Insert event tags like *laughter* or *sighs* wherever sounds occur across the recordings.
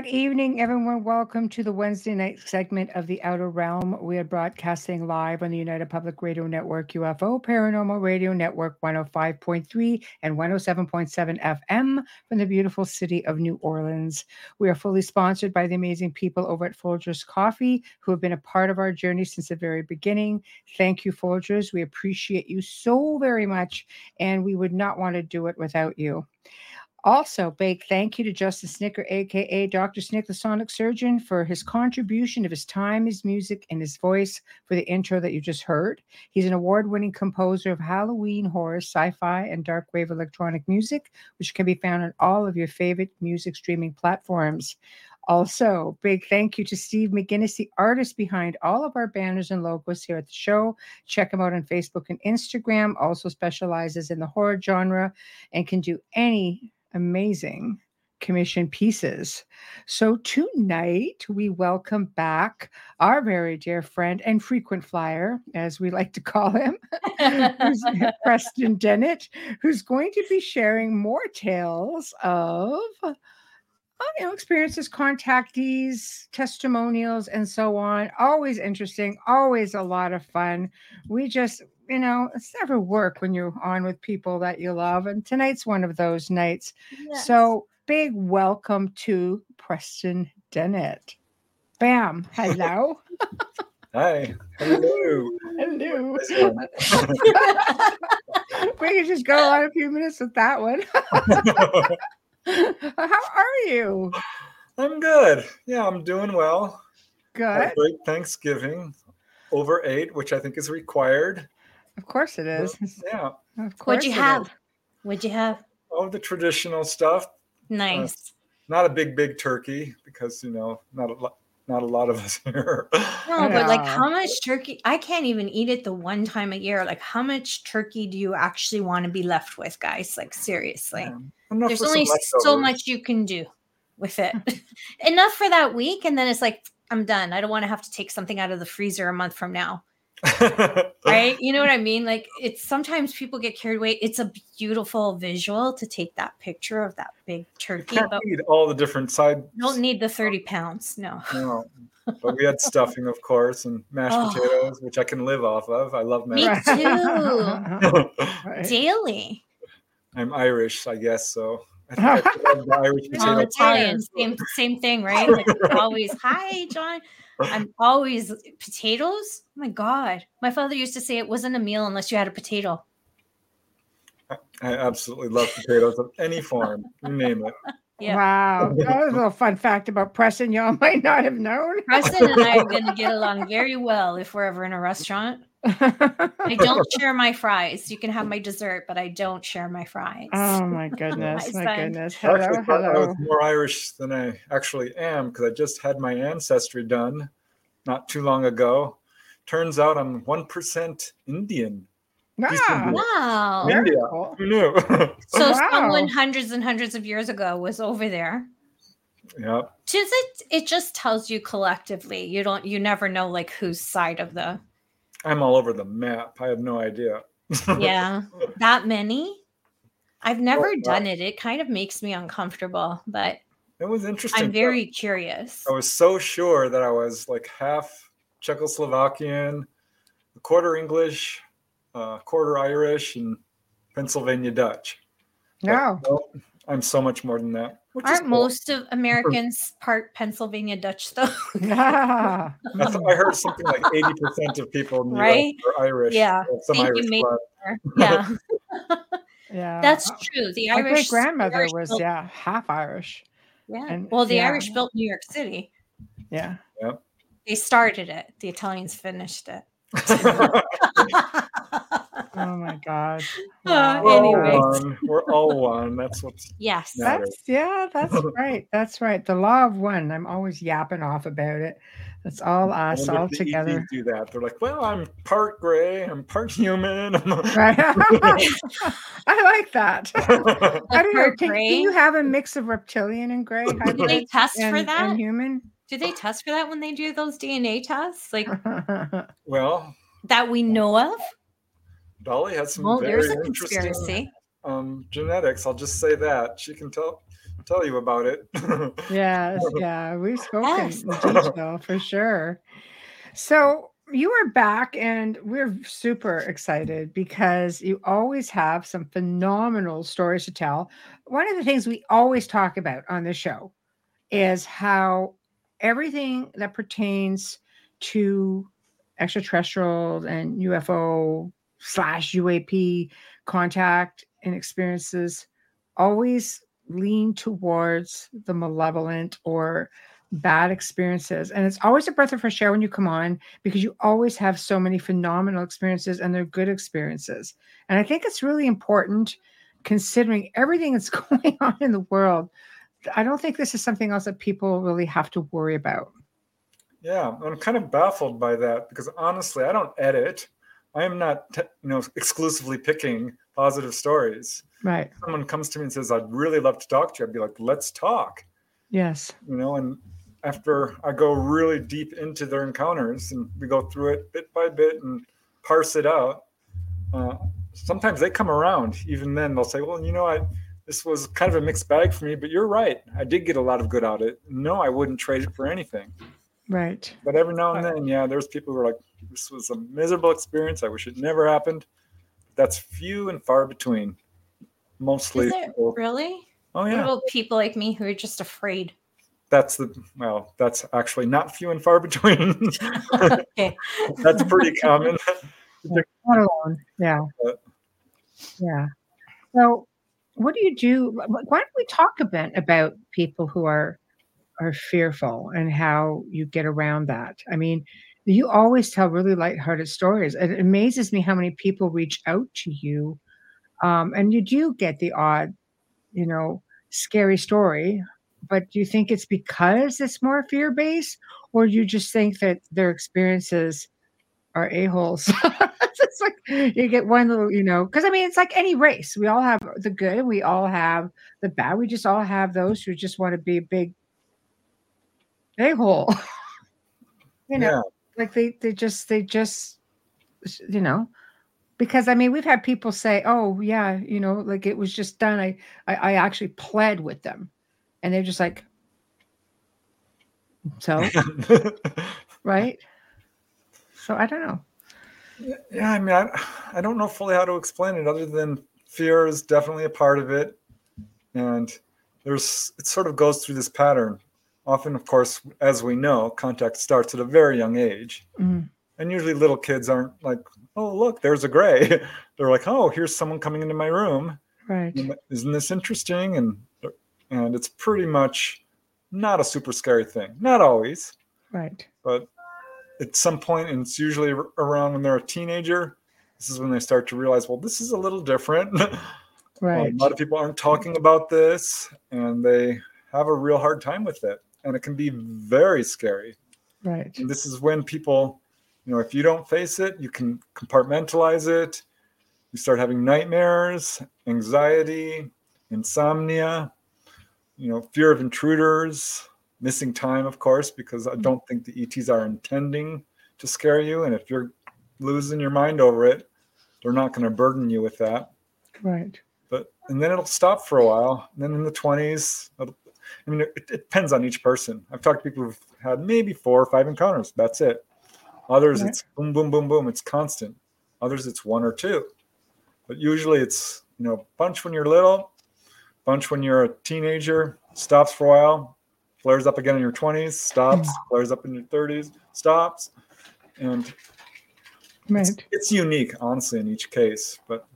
Good evening, everyone. Welcome to the Wednesday night segment of The Outer Realm. We are broadcasting live on the United Public Radio Network, UFO Paranormal Radio Network 105.3 and 107.7 FM from the beautiful city of New Orleans. We are fully sponsored by the amazing people over at Folgers Coffee who have been a part of our journey since the very beginning. Thank you, Folgers. We appreciate you so very much, and we would not want to do it without you. Also, big thank you to Justice Snicker, aka Dr. Snick, the sonic surgeon, for his contribution of his time, his music, and his voice for the intro that you just heard. He's an award winning composer of Halloween horror, sci fi, and dark wave electronic music, which can be found on all of your favorite music streaming platforms. Also, big thank you to Steve McGinnis, the artist behind all of our banners and logos here at the show. Check him out on Facebook and Instagram. Also specializes in the horror genre and can do any amazing commission pieces. So tonight we welcome back our very dear friend and frequent flyer, as we like to call him, who's *laughs* *laughs* Preston Dennett, who's going to be sharing more tales of uh, you know, experiences, contactees, testimonials, and so on. Always interesting, always a lot of fun. We just you know, it's never work when you're on with people that you love. And tonight's one of those nights. Yes. So big welcome to Preston Dennett. Bam. Hello. *laughs* Hi. Hello. Hello. *laughs* we can just go on a few minutes with that one. *laughs* How are you? I'm good. Yeah, I'm doing well. Good. great Thanksgiving over eight, which I think is required. Of course it is. Yeah. *laughs* Of course. What'd you have? Is. What'd you have? Oh, the traditional stuff. Nice. Uh, not a big, big turkey because you know not a lot. Not a lot of us *laughs* here. No, but like how much turkey? I can't even eat it the one time a year. Like, how much turkey do you actually want to be left with, guys? Like, seriously. Yeah. There's only so much you can do with it. *laughs* Enough for that week. And then it's like, I'm done. I don't want to have to take something out of the freezer a month from now. *laughs* right? You know what I mean? Like it's sometimes people get carried away. It's a beautiful visual to take that picture of that big turkey. You can't need all the different side. Don't need the 30 pounds. No. No. But we had stuffing, of course, and mashed oh. potatoes, which I can live off of. I love mashed Me too. *laughs* Daily. I'm Irish, I guess so. I *laughs* Irish potato. Italian, same same thing, right? Like always, hi, John. I'm always potatoes. Oh my god, my father used to say it wasn't a meal unless you had a potato. I absolutely love potatoes of any form. You name it. *laughs* Yeah. Wow. *laughs* That was a little fun fact about Preston y'all might not have known. Preston and I are going to get along very well if we're ever in a restaurant. I don't share my fries. You can have my dessert, but I don't share my fries. Oh *laughs* my goodness. my, my goodness. Hello, I hello. I was more Irish than I actually am because I just had my ancestry done not too long ago. Turns out I'm 1% Indian. Ah, wow. India. Who knew? *laughs* so wow. someone hundreds and hundreds of years ago was over there. Yeah. Just it it just tells you collectively. You don't you never know like whose side of the I'm all over the map. I have no idea. *laughs* yeah. That many? I've never done it. It kind of makes me uncomfortable, but it was interesting. I'm very curious. I was so sure that I was like half Czechoslovakian, a quarter English, uh, quarter Irish, and Pennsylvania Dutch. No. Well, I'm so much more than that. Aren't cool. most of Americans part Pennsylvania Dutch though? I, *laughs* I, heard something like 80% of people in the right? US are Irish. Yeah. Some Irish *laughs* Yeah. yeah. That's true. The My Irish grandmother was yeah, half Irish. Yeah. And, well, the yeah. Irish built New York City. Yeah. Yep. They started it. The Italians finished it. *laughs* oh my god. *laughs* Uh, anyway, we're all one. That's what's *laughs* yes. That's yeah. That's *laughs* right. That's right. The law of one. I'm always yapping off about it. That's all us all together. Do that. They're like, well, I'm part gray. I'm part human. right. I like that. I don't know. Can, can, you have a mix of reptilian and gray? Do they test and, for that? And human. Do they test for that when they do those DNA tests? Like, well, that we know of. Dolly has some well, very interesting um, genetics. I'll just say that she can tell tell you about it. yes, *laughs* yeah, we've spoken yes. detail for sure. So you are back, and we're super excited because you always have some phenomenal stories to tell. One of the things we always talk about on the show is how everything that pertains to extraterrestrial and UFO slash UAP contact and experiences always lean towards the malevolent or bad experiences. And it's always a breath of fresh air when you come on because you always have so many phenomenal experiences and they're good experiences. And I think it's really important considering everything that's *laughs* going on in the world I don't think this is something else that people really have to worry about. Yeah, I'm kind of baffled by that because honestly, I don't edit. I am not, you know, exclusively picking positive stories. Right. If someone comes to me and says, "I'd really love to talk to you," I'd be like, "Let's talk." Yes. You know, and after I go really deep into their encounters and we go through it bit by bit and parse it out, uh, sometimes they come around. Even then, they'll say, "Well, you know, I." this was kind of a mixed bag for me, but you're right. I did get a lot of good out of it. No, I wouldn't trade it for anything. Right. But every now and then, yeah, there's people who are like, this was a miserable experience. I wish it never happened. That's few and far between. Mostly. People, really? Oh, yeah. What about people like me who are just afraid? That's the, well, that's actually not few and far between. *laughs* okay. *laughs* that's pretty common. Not alone. Yeah. But, yeah. So what do you do? Why don't we talk a bit about people who are are fearful and how you get around that? I mean, you always tell really lighthearted stories. And it amazes me how many people reach out to you, um, and you do get the odd, you know, scary story. But do you think it's because it's more fear based, or do you just think that their experiences are a holes? *laughs* it's like you get one little, you know, because I mean, it's like any race. We all have the good, we all have the bad. We just all have those who just want to be a big a hole. *laughs* you know, yeah. Like they they just they just you know because I mean we've had people say, "Oh yeah, you know, like it was just done." I I, I actually pled with them, and they're just like, so, *laughs* right? So I don't know. Yeah, I mean, I, I don't know fully how to explain it other than fear is definitely a part of it. And there's, it sort of goes through this pattern. Often, of course, as we know, contact starts at a very young age. Mm-hmm. And usually little kids aren't like, oh, look, there's a gray. *laughs* They're like, oh, here's someone coming into my room. Right. Isn't this interesting? And, and it's pretty much not a super scary thing. Not always. Right. But at some point, and it's usually around when they're a teenager, this is when they start to realize, well, this is a little different. Right. *laughs* Um, a lot of people aren't talking about this, and they have a real hard time with it, and it can be very scary. Right. And this is when people, you know, if you don't face it, you can compartmentalize it. You start having nightmares, anxiety, insomnia, you know, fear of intruders, missing time, of course, because I don't think the ETs are intending to scare you. And if you're losing your mind over it, they're not going to burden you with that. Right. But and then it'll stop for a while. And then in the 20s, I mean, it, it depends on each person. I've talked to people who've had maybe four or five encounters. That's it. Others, right. it's boom, boom, boom, boom. It's constant. Others, it's one or two. But usually, it's you know, bunch when you're little, bunch when you're a teenager, stops for a while, flares up again in your 20s, stops, mm. flares up in your 30s, stops. And right. it's, it's, unique, honestly, in each case. But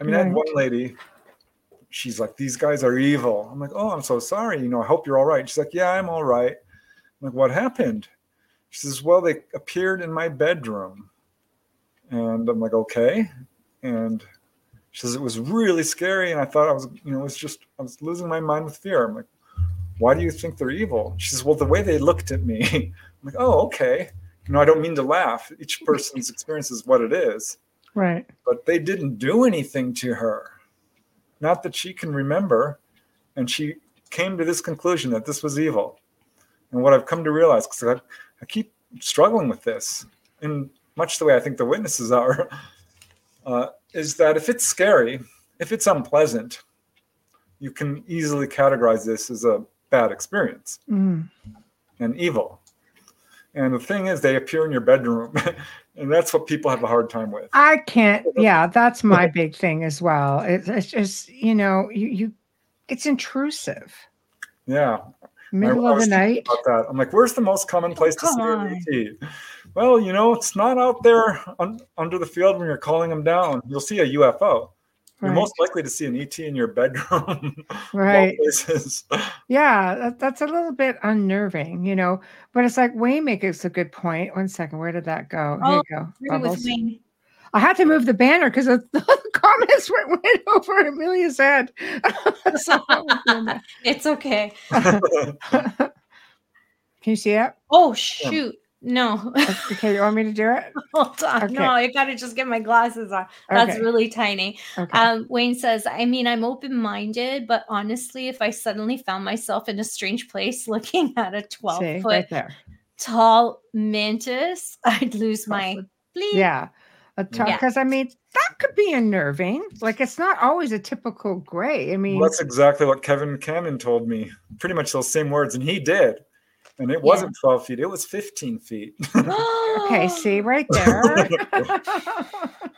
I mean, right. I had one lady, she's like, These guys are evil. I'm like, Oh, I'm so sorry. You know, I hope you're all right. She's like, Yeah, I'm all right. I'm like, What happened? She says, Well, they appeared in my bedroom. And I'm like, Okay. And she says, It was really scary. And I thought I was, you know, it was just, I was losing my mind with fear. I'm like, Why do you think they're evil? She says, Well, the way they looked at me. *laughs* I'm like, Oh, okay. You know, I don't mean to laugh. Each person's experience is what it is. Right. But they didn't do anything to her. Not that she can remember. And she came to this conclusion that this was evil. And what I've come to realize, because I, I keep struggling with this, in much the way I think the witnesses are, *laughs* uh, is that if it's scary, if it's unpleasant, you can easily categorize this as a bad experience mm. and evil. And the thing is, they appear in your bedroom, *laughs* and that's what people have a hard time with. I can't. Yeah, that's my big thing as well. It's, it's just you know, you, you, it's intrusive. Yeah. Middle I, of I the night. About that. I'm like, where's the most common place oh, to see? Well, you know, it's not out there un- under the field when you're calling them down. You'll see a UFO. You're most likely to see an ET in your bedroom. *laughs* right. *laughs* yeah, that, that's a little bit unnerving, you know. But it's like Wayne makes a good point. One second, where did that go? Oh, Here you go. With Wayne. I had to move the banner because the, *laughs* the comments went, went over Amelia's head. so it's okay. Can you see it? Oh shoot! No. okay, you want me to do it? *laughs* Hold on. Okay. No, I gotta just get my glasses on. That's okay. really tiny. Okay. Um, Wayne says, I mean, I'm open-minded, but honestly, if I suddenly found myself in a strange place *laughs* looking at a 12 See, foot right tall mantis, *laughs* I'd lose my bleep. Yeah. Because yeah. I mean, that could be unnerving. Like it's not always a typical gray. I mean, well, that's exactly what Kevin Cannon told me. Pretty much those same words, and he did and it wasn't 12 feet it was 15 feet. *laughs* Okay see *gasps* right there. *laughs*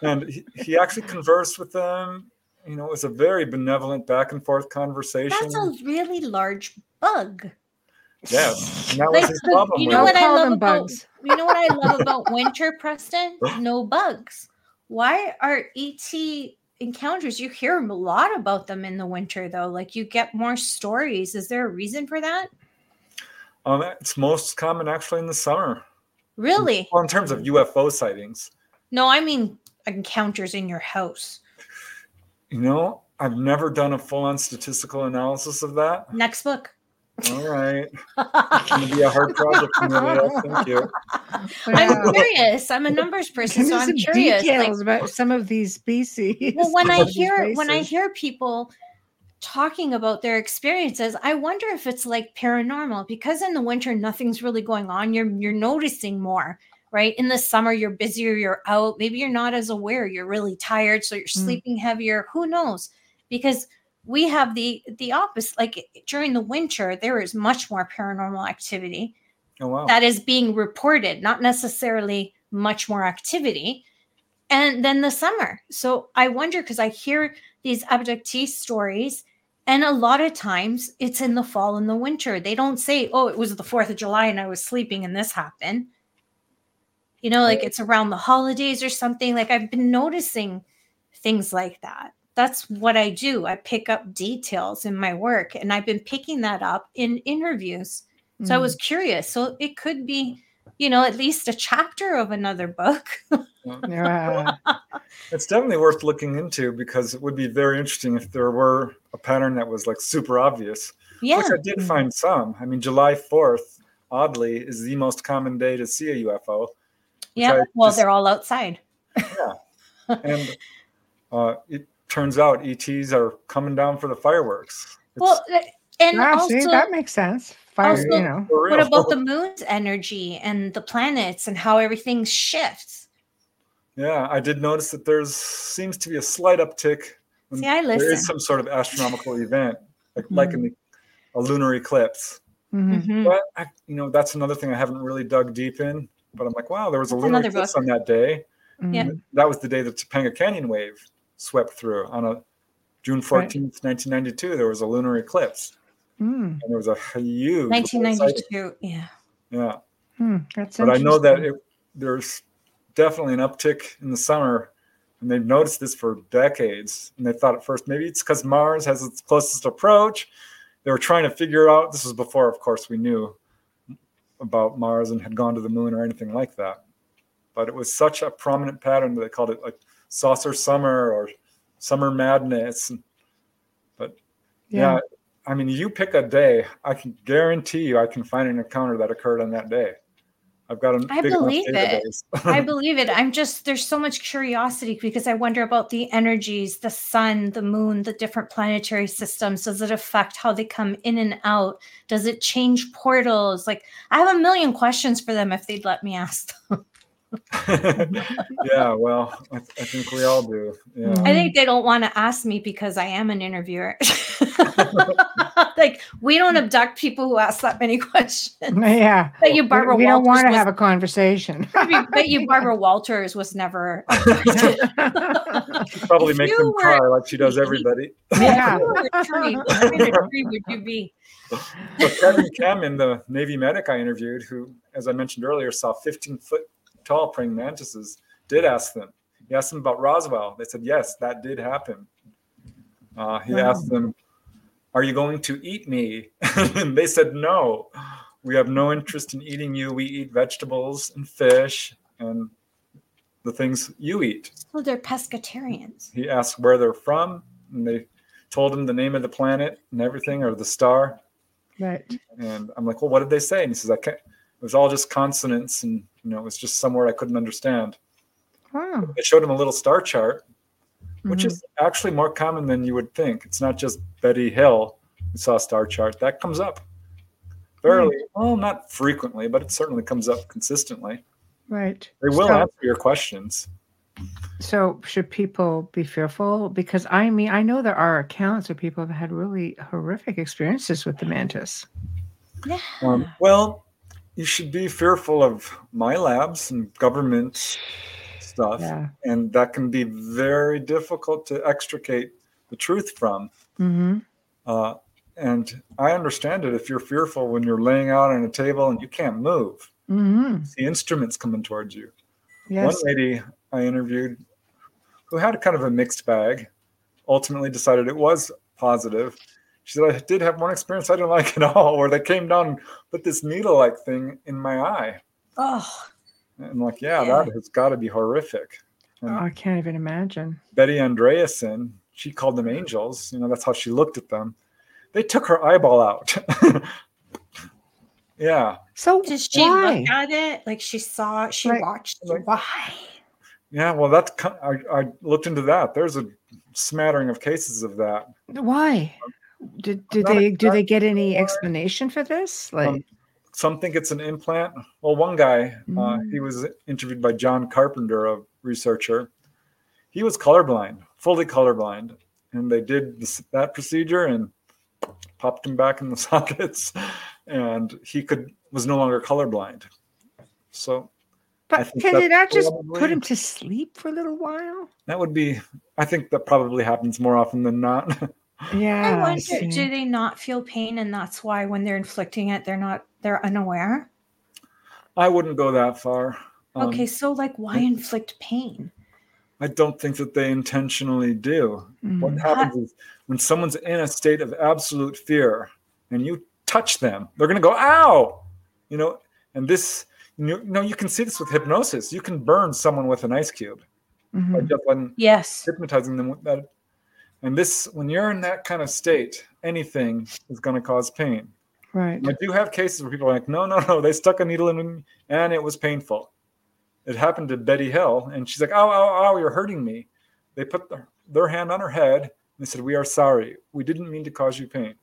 And he, he, actually conversed with them. You know it was a very benevolent back and forth conversation. that's a really large bug. Yeah, and that like, was his problem you know what i love about bugs. you know what i love *laughs* about winter preston? No bugs. Why are et encounters you hear a lot about them in the winter though. Like you get more stories. Is there a reason for that um, it's most common actually in the summer. Really? Well, in terms of UFO sightings. No, I mean encounters in your house. You know, I've never done a full-on statistical analysis of that. Next book. All right. *laughs* It's going to be a hard project for me. Thank you. I'm curious. I'm a numbers person, so I'm curious. Details like, about some of these species. Well, when *laughs* I hear when I hear people talking about their experiences i wonder if it's like paranormal because in the winter nothing's really going on you're you're noticing more right in the summer you're busier you're out maybe you're not as aware you're really tired so you're mm. sleeping heavier who knows because we have the the opposite like during the winter there is much more paranormal activity oh, wow. that is being reported not necessarily much more activity and then the summer so i wonder because i hear these abductee stories and a lot of times it's in the fall and the winter. They don't say, oh, it was the 4th of July and I was sleeping and this happened. You know, like it's around the holidays or something. Like I've been noticing things like that. That's what I do. I pick up details in my work and I've been picking that up in interviews. So mm. I was curious. So it could be you know, at least a chapter of another book. *laughs* yeah. *laughs* It's definitely worth looking into because it would be very interesting if there were a pattern that was like super obvious. Yeah. Which I did find some. I mean, July 4th, oddly, is the most common day to see a UFO. Yeah. Well, just, they're all outside. yeah. *laughs* And uh, it turns out ETs are coming down for the fireworks. It's, well, and yeah, also, see, that makes sense. Fire, also, you know. What about the moon's energy and the planets and how everything shifts? Yeah, I did notice that there's seems to be a slight uptick. See, I listen. There is some sort of astronomical event, like, mm-hmm. like in the, a lunar eclipse. Mm-hmm. mm-hmm. But I, you know, that's another thing I haven't really dug deep in. But I'm like, wow, there was a lunar eclipse book. on that day. Mm-hmm. Yeah. That was the day the Topanga Canyon wave swept through on a June 14th, right. 1992. There was a lunar eclipse. Mm. And there was a huge 1992. Yeah. Yeah. Hmm, that's but I know that it, there's definitely an uptick in the summer And they've noticed this for decades. And they thought at first maybe it's because Mars has its closest approach. They were trying to figure out, this was before, of course, we knew about Mars and had gone to the moon or anything like that. But it was such a prominent pattern that they called it like saucer summer or summer madness. But yeah. yeah, I mean, you pick a day, I can guarantee you I can find an encounter that occurred on that day. I've got a I believe it. I *laughs* believe it. I'm just there's so much curiosity because I wonder about the energies, the sun, the moon, the different planetary systems. Does it affect how they come in and out? Does it change portals? Like I have a million questions for them if they'd let me ask them. *laughs* yeah, well, I, th- I, think we all do. Yeah. I think they don't want to ask me because I am an interviewer. *laughs* like we don't abduct people who ask that many *laughs* questions. Yeah, but you, Barbara. We, we don't want to have a conversation. but you, Barbara Walters, was never. probably make them were, cry like she does everybody. Yeah. tree, would you be? But Kevin Kamin, the Navy medic I interviewed, who, as I mentioned earlier, saw 15 foot tall praying mantises, did ask them. He asked them about Roswell. They said, yes, that did happen. Uh, he wow. asked them, are you going to eat me? *laughs* and they said, no, we have no interest in eating you. We eat vegetables and fish and the things you eat. Well, they're pescatarians. He asked where they're from, and they told him the name of the planet and everything, or the star. Right. And I'm like, well, what did they say? And he says, I can't. It was all just consonants, and you know, it was just somewhere I couldn't understand. Wow. They showed him a little star chart, which mm-hmm. is actually more common than you would think. It's not just Betty Hill who saw a star chart. That comes up fairly, mm. well, not frequently, but it certainly comes up consistently. Right. They will so, answer your questions. So, should people be fearful? Because I mean, I know there are accounts of people have had really horrific experiences with the mantis. Yeah. Um, well, you should be fearful of MILABs and government stuff. Yeah. And that can be very difficult to extricate the truth from. Mm-hmm. Uh, and I understand it if you're fearful when you're laying out on a table and you can't move. Mm-hmm. The instruments coming towards you. Yes. One lady I interviewed who had a kind of a mixed bag ultimately decided it was positive she said, I did have one experience I didn't *laughs* like at all, where they came down and put this needle like thing in my eye. Oh. And I'm like, yeah, yeah. that has got to be horrific. Oh, I can't even imagine. Betty Andreasson, she called them angels. You know, that's how she looked at them. They took her eyeball out. *laughs* yeah. So did she why? look at it? Like she saw, she like, watched. Like, why? Yeah, well, that's I, I looked into that. There's a smattering of cases of that. Why? Did, did they do they get any explanation for this? Like um, some think it's an implant. Well, one guy, mm. uh, he mm. was interviewed by John Carpenter, a researcher. He was colorblind, fully colorblind, and they did this, that procedure and popped him back in the *laughs* sockets, and he could was no longer colorblind. So, but can you not just put him to sleep for a little while? That would be. I think that probably happens more often than not. *laughs* Yeah. I wonder, I do they not feel pain and that's why when they're inflicting it, they're not they're unaware? I wouldn't go that far. Um, okay, so like why inflict pain? I don't think that they intentionally do. Mm-hmm. What happens is when someone's in a state of absolute fear and you touch them, they're going to go, ow! You know, and this, you know, you can see this with hypnosis. You can burn someone with an ice cube mm-hmm. by just yes. hypnotizing them with that and this, when you're in that kind of state, anything is going to cause pain. Right. I do have cases where people are like, no, no, no, they stuck a needle in me and it was painful. It happened to Betty Hill, and she's like, oh, oh, oh, you're hurting me. They put the, their hand on her head and they said, we are sorry. We didn't mean to cause you pain.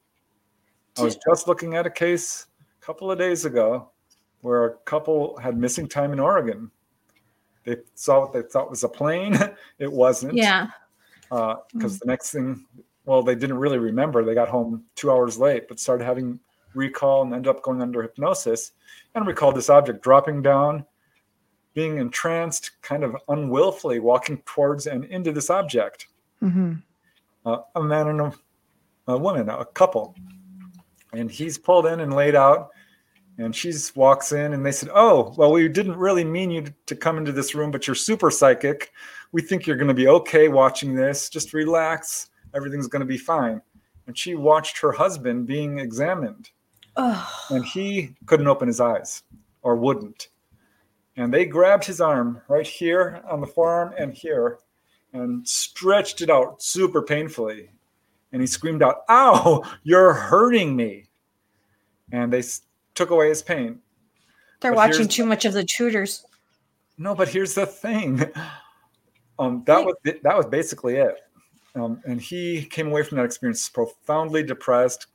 I was just looking at a case a couple of days ago where a couple had missing time in Oregon. They saw what they thought was a plane. *laughs* it wasn't. Yeah because uh, mm. the next thing, well, they didn't really remember. They got home two hours late, but started having recall and ended up going under hypnosis and recalled this object dropping down, being entranced, kind of unwillfully walking towards and into this object. Mm-hmm. Uh, a man and a, a woman, a couple. And he's pulled in and laid out and she walks in and they said oh well we didn't really mean you to come into this room but you're super psychic we think you're going to be okay watching this. Just relax. Everything's going to be fine. And she watched her husband being examined. Oh. And he couldn't open his eyes or wouldn't. And they grabbed his arm right here on the forearm and here and stretched it out super painfully. And he screamed out, Ow, you're hurting me. And they took away his pain. They're but watching too much of the Tudors. No, but here's the thing. Um, that was that was basically it. Um, and he came away from that experience profoundly depressed,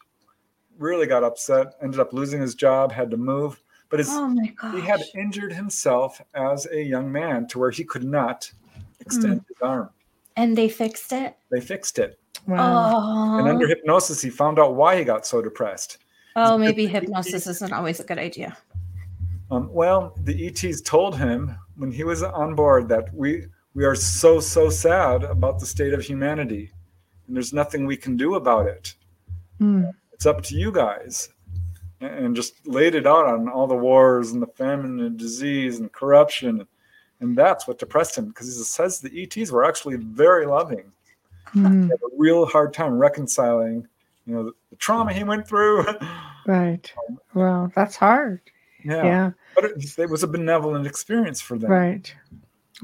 really got upset, ended up losing his job, had to move. But his, oh he had injured himself as a young man to where he could not extend mm. his arm. And they fixed it? They fixed it. Wow. Oh. And under hypnosis, he found out why he got so depressed. Oh, maybe hypnosis isn't always a good idea. Um, well, the ETs told him when he was on board that we we are so so sad about the state of humanity, and there's nothing we can do about it. Mm. It's up to you guys, and just laid it out on all the wars and the famine and disease and corruption, and that's what depressed him because he says the ETs were actually very loving. Mm. He had a real hard time reconciling, you know, the, the trauma he went through. *laughs* Right. Um, well, that's hard. Yeah. yeah. But it, it, was a benevolent experience for them. Right.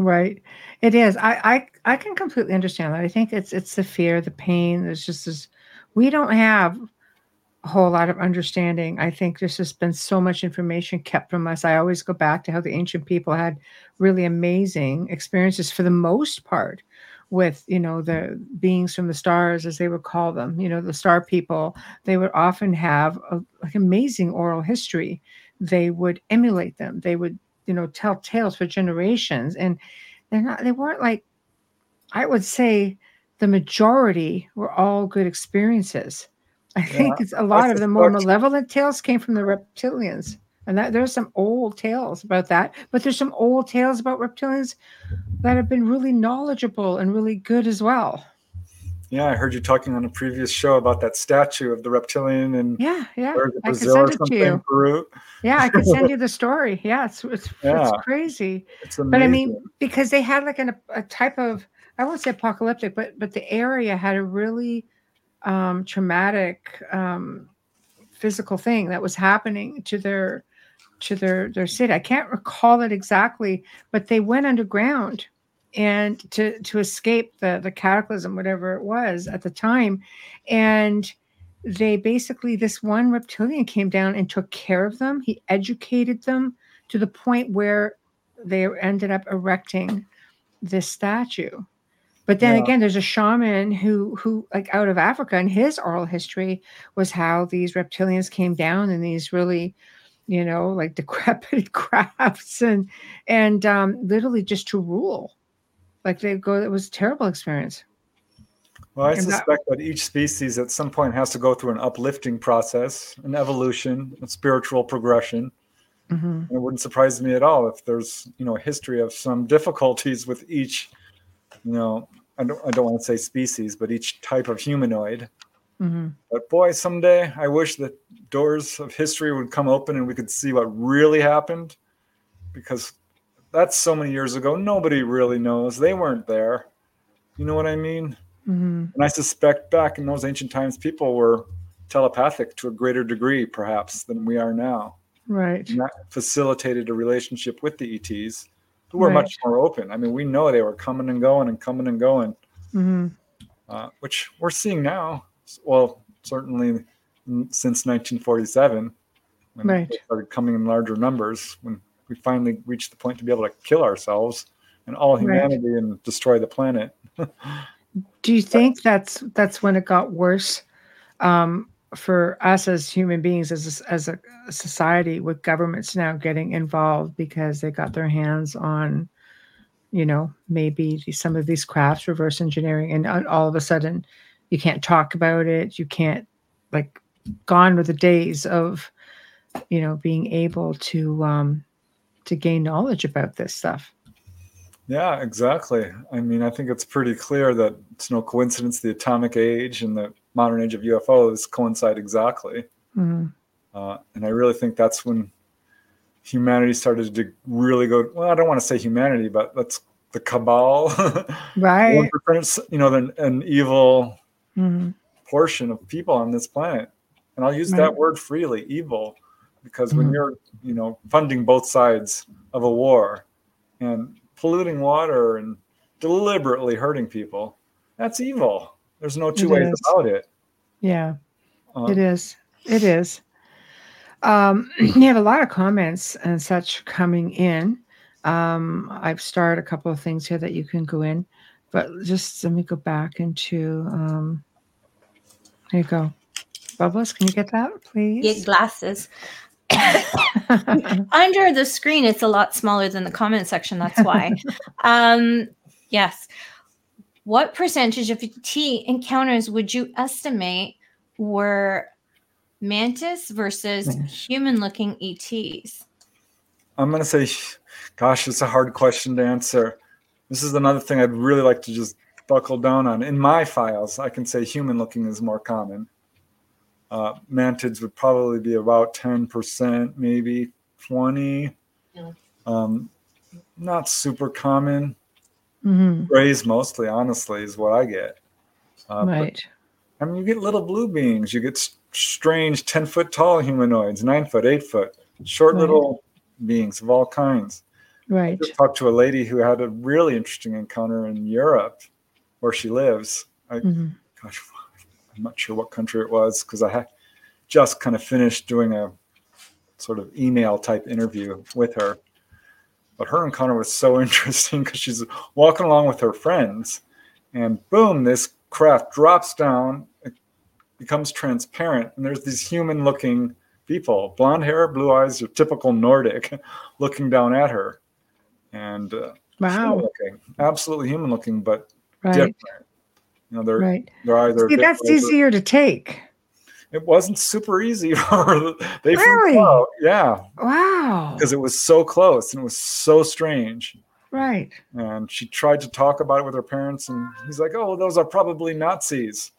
Right. It is. I, I I can completely understand that. I think it's it's the fear, the pain. There's just this we don't have a whole lot of understanding. I think there's just been so much information kept from us. I always go back to how the ancient people had really amazing experiences for the most part with you know the beings from the stars as they would call them you know the star people they would often have a, like amazing oral history they would emulate them. They would, you know, tell tales for generations. And they're not, they weren't like, I would say the majority were all good experiences. I yeah, think it's a lot of the more malevolent tales came from the reptilians. And that there's some old tales about that, but there's some old tales about reptilians that have been really knowledgeable and really good as well. Yeah, I heard you talking on a previous show about that statue of the reptilian and yeah, yeah, I can send it to you. Peru. Yeah, I can send you *laughs* the story. Yeah, it's it's, yeah. it's crazy. It's but I mean, because they had like an, a type of I won't say apocalyptic, but but the area had a really um, traumatic um, physical thing that was happening to their to their their city. I can't recall it exactly, but they went underground and to to escape the the cataclysm whatever it was at the time. And they basically this one reptilian came down and took care of them. He educated them to the point where they ended up erecting this statue. But then yeah. again there's a shaman who who like out of africa and his oral history was how these reptilians came down in these really you know like *laughs* decrepit crafts and and um literally just to rule like they go it was a terrible experience well i and suspect that, that, each species at some point has to go through an uplifting process an evolution a spiritual progression mm-hmm. it wouldn't surprise me at all if there's you know a history of some difficulties with each you know i don't, I don't want to say species but each type of humanoid mm-hmm. but boy someday i wish the doors of history would come open and we could see what really happened because that's so many years ago. Nobody really knows. They weren't there. You know what I mean? Mm-hmm. And I suspect back in those ancient times, people were telepathic to a greater degree, perhaps, than we are now. Right. And that facilitated a relationship with the ETs, who were right. much more open. I mean, we know they were coming and going and coming and going, mm-hmm. uh, which we're seeing now. Well, certainly since 1947, when right. they started coming in larger numbers, when we finally reached the point to be able to kill ourselves and all humanity right. and destroy the planet. *laughs* Do you think that's that's when it got worse um, for us as human beings, as a, as a society, with governments now getting involved because they got their hands on, you know, maybe some of these crafts, reverse engineering, and all of a sudden, you can't talk about it. You can't like gone were the days of, you know, being able to um, to gain knowledge about this stuff. Yeah, exactly. I mean, I think it's pretty clear that it's no coincidence the atomic age and the modern age of UFOs coincide exactly. Mm-hmm. Uh, and I really think that's when humanity started to really go. Well, I don't want to say humanity, but let's the cabal, *laughs* right? You know, an, an evil mm-hmm. portion of people on this planet, and I'll use right. that word freely, evil, because mm-hmm. when you're, you know, funding both sides of a war and polluting water and deliberately hurting people, that's evil. There's no two it ways is. about it. Yeah, um, it is. It is. Um, *clears throat* you have a lot of comments and such coming in. Um, I've started a couple of things here that you can go in, but just let me go back into. Um, there you go. Bubbles, can you get that, please? Get glasses. *laughs* Under the screen, it's a lot smaller than the comment section. That's why. *laughs* um, yes. What percentage of T encounters would you estimate were mantis versus human looking ETs? I'm going to say, gosh, it's a hard question to answer. This is another thing I'd really like to just buckle down on. In my files, I can say human looking is more common. Uh, mantids would probably be about 10%, maybe 20. Yeah. Um, not super common. Mm-hmm. Grays mostly, honestly, is what I get. Uh, right. But, I mean, you get little blue beings. You get strange 10 foot tall humanoids, nine foot, eight foot, short right. little beings of all kinds. Right. I just talked to a lady who had a really interesting encounter in Europe where she lives. I, mm-hmm. Gosh, I'm not sure what country it was because I had just kind of finished doing a sort of email type interview with her. But her encounter was so *laughs* interesting because she's walking along with her friends, and boom, this craft drops down, it becomes transparent, and there's these human looking people, blonde hair, blue eyes, your typical Nordic, *laughs* looking down at her. And uh, wow, looking, absolutely human looking, but right. different. You know, they're right. They're either See, that's easier to take. It wasn't super easy. for *laughs* they really? out. Yeah. Wow. Because it was so close and it was so strange. Right. And she tried to talk about it with her parents, and he's like, "Oh, those are probably Nazis."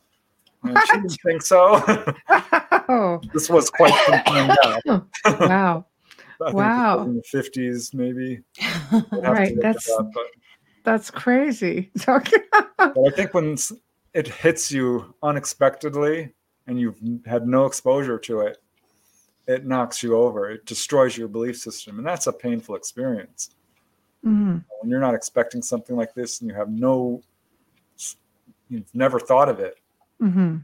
And she didn't think so. *laughs* oh. *laughs* this was quite some time wow. wow. In the 50s, maybe. right. That's, that, but, that's crazy. *laughs* but I think when it hits you unexpectedly and you've had no exposure to it, it knocks you over. It destroys your belief system. And that's a painful experience. Mm-hmm. When you're not expecting something like this and you have no, you've never thought of it Mm-hmm.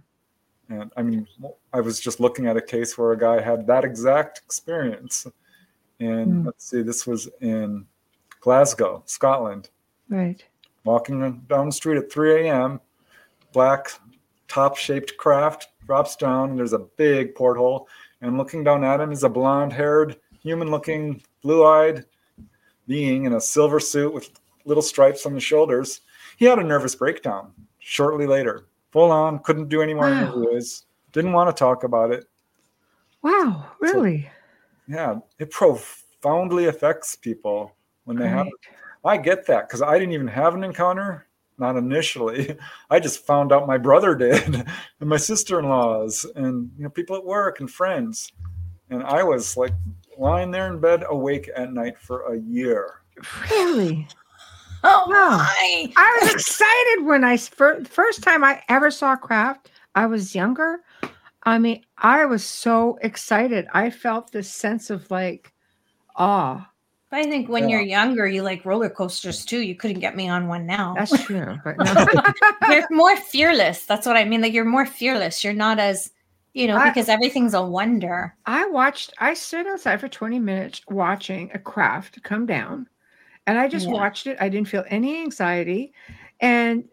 And I mean, I was just looking at a case where a guy had that exact experience. And mm. let's see, this was in Glasgow, Scotland. Right. Walking down the street at 3 a.m., black top shaped craft drops down, and there's a big porthole. And looking down at him is a blonde haired, human looking, blue eyed being in a silver suit with little stripes on the shoulders. He had a nervous breakdown shortly later full on, couldn't do any more wow. interviews, didn't want to talk about it. Wow, really? So, yeah, it profoundly affects people when they right. have. I get that because I didn't even have an encounter, not initially. *laughs* I just found out my brother did, *laughs* and my sister-in-laws, and you know people at work and friends, and I was like lying there in bed awake at night for a year. Really? *sighs* Oh my! I was excited when I first first time I ever saw craft. I was younger. I mean, I was so excited. I felt this sense of like awe. I think when yeah. you're younger, you like roller coasters too. You couldn't get me on one now. That's true. But no. *laughs* you're more fearless. That's what I mean. Like you're more fearless. You're not as, you know, I, because everything's a wonder. I watched. I stood outside for 20 minutes watching a craft come down and I just yeah. watched it. I didn't feel any anxiety and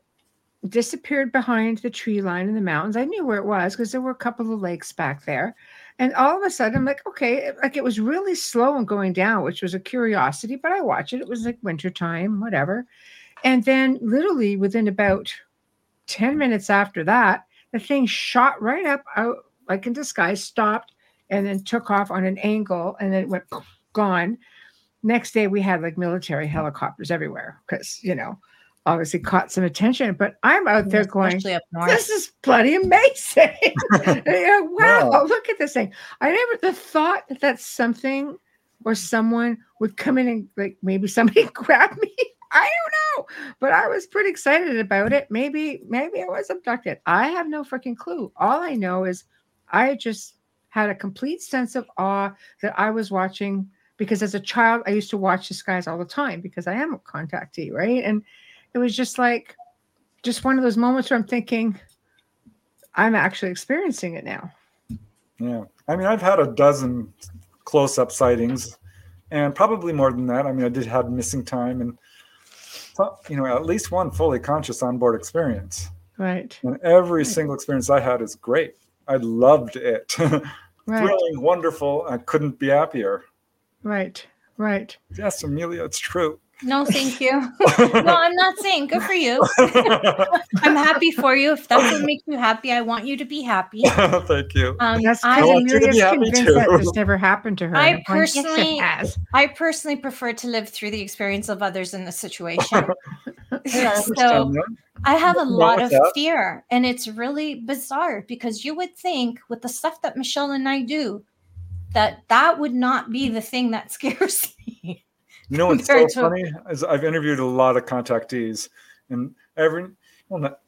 disappeared behind the tree line in the mountains. I knew where it was because there were a couple of lakes back there. And all of a sudden, I'm like, okay, like it was really slow and going down, which was a curiosity, but I watched it. It was like wintertime, whatever. And then, literally, within about 10 minutes after that, the thing shot right up out like into sky, stopped, and then took off on an angle and then it went gone next day we had like military helicopters everywhere because you know obviously caught some attention but i'm out there going this is bloody amazing *laughs* wow, wow, look at this thing i never the thought that that's something or someone would come in and like maybe somebody *laughs* grab me I don't know, but I was pretty excited about it. Maybe, maybe I was abducted. I have no freaking clue. All I know is I just had a complete sense of awe that I was watching because as a child I used to watch the skies all the time because I am a contactee, right? And it was just like just one of those moments where I'm thinking, I'm actually experiencing it now. Yeah. I mean, I've had a dozen close up sightings and probably more than that. I mean, I did have missing time and, you know, at least one fully conscious onboard experience. Right. And every single experience I had is great. I loved it. *laughs* right. Thrilling, wonderful. I couldn't be happier. Right. Right. Yes, Amelia, it's true. No, thank you. *laughs* *laughs* no, I'm not saying good for you. *laughs* I'm happy for you. If that's what makes you happy, I want you to be happy. thank you. Um, that's I, Amelia's convinced that this never happened to her. I personally, I personally prefer to live through the experience of others in the situation. so I have a lot of that. fear, and it's really bizarre because you would think with the stuff that Michelle and I do, that that would not be the thing that scares me. You know what's *laughs* so funny is I've interviewed a lot of contactees, and every well, not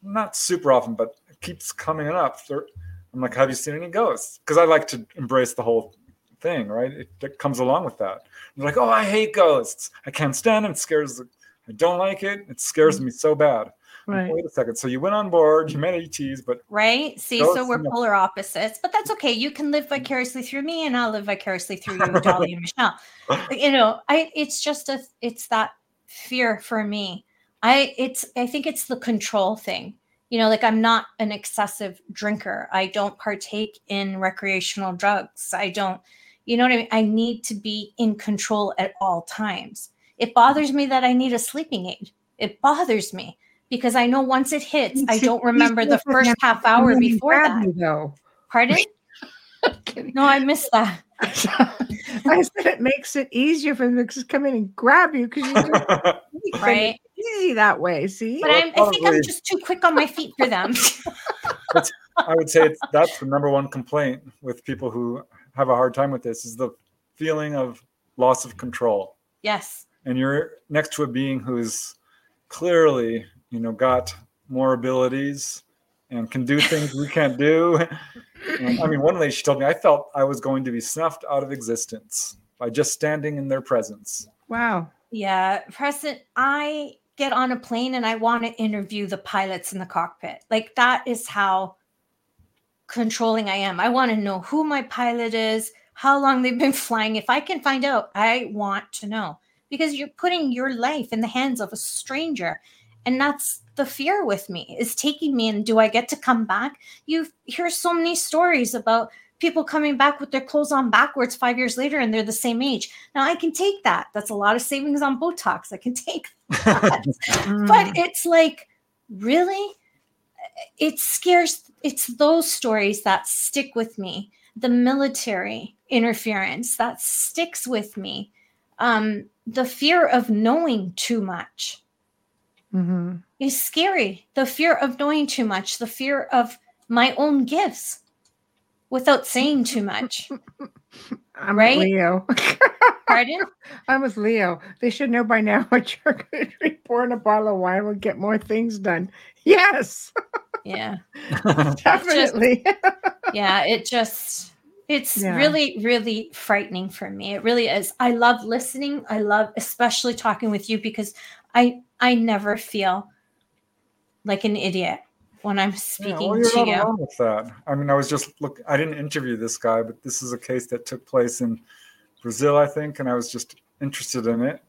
not super often, but it keeps coming up. I'm like, have you seen any ghosts? Because I like to embrace the whole thing, right? It, it comes along with that. They're like, oh, I hate ghosts. I can't stand them. It scares. I don't like it. It scares mm-hmm. me so bad. Right. Wait a second. So you went on board, you met ETs, but right. See, so we're polar opposites, but that's okay. You can live vicariously through me, and I'll live vicariously through you, *laughs* Dolly and Michelle. You know, I it's just a it's that fear for me. I it's I think it's the control thing. You know, like I'm not an excessive drinker. I don't partake in recreational drugs. I don't, you know what I mean? I need to be in control at all times. It bothers me that I need a sleeping aid. It bothers me because I know once it hits, I don't remember the first half hour before that. Me, though. Pardon? *laughs* no, I missed that. *laughs* I said it makes it easier for them to come in and grab you because you *laughs* right easy that way. See, but i think I'm just too quick on my feet for them. I would say it's, that's the number one complaint with people who have a hard time with this is the feeling of loss of control. Yes. And you're next to a being who's clearly you know, got more abilities and can do things we can't do. And, I mean, one lady she told me I felt I was going to be snuffed out of existence by just standing in their presence. Wow. Yeah, Preston, I get on a plane and I want to interview the pilots in the cockpit. Like that is how controlling I am. I want to know who my pilot is, how long they've been *laughs* flying. If I can find out, I want to know because you're putting your life in the hands of a stranger and that's the fear with me is taking me and do i get to come back? You hear so many stories about people coming back with their clothes on backwards five years later and they're the same age. Now i can take that. That's a lot of savings on botox. I can *laughs* take that. *laughs* But it's like really? It scares it's those stories that stick with me. The military interference that sticks with me. Um, the fear of knowing too much mm-hmm. is scary. The fear of knowing too much, the fear of my own gifts without saying too much. *laughs* I'm right? Leo. *laughs* Pardon? I'm with Leo. They should know by now *laughs* what you're going to pour in a bottle of wine will get more things done. Yes. Yeah. Definitely. Just, yeah, it just it's yeah. really really frightening for me. It really is. I love listening. I love especially talking with you because I I never feel like an idiot when I'm speaking yeah, well, to you. Wrong with that. I mean, I was just look. I didn't interview this guy, but this is a case that took place in Brazil, I think, and I was just interested in it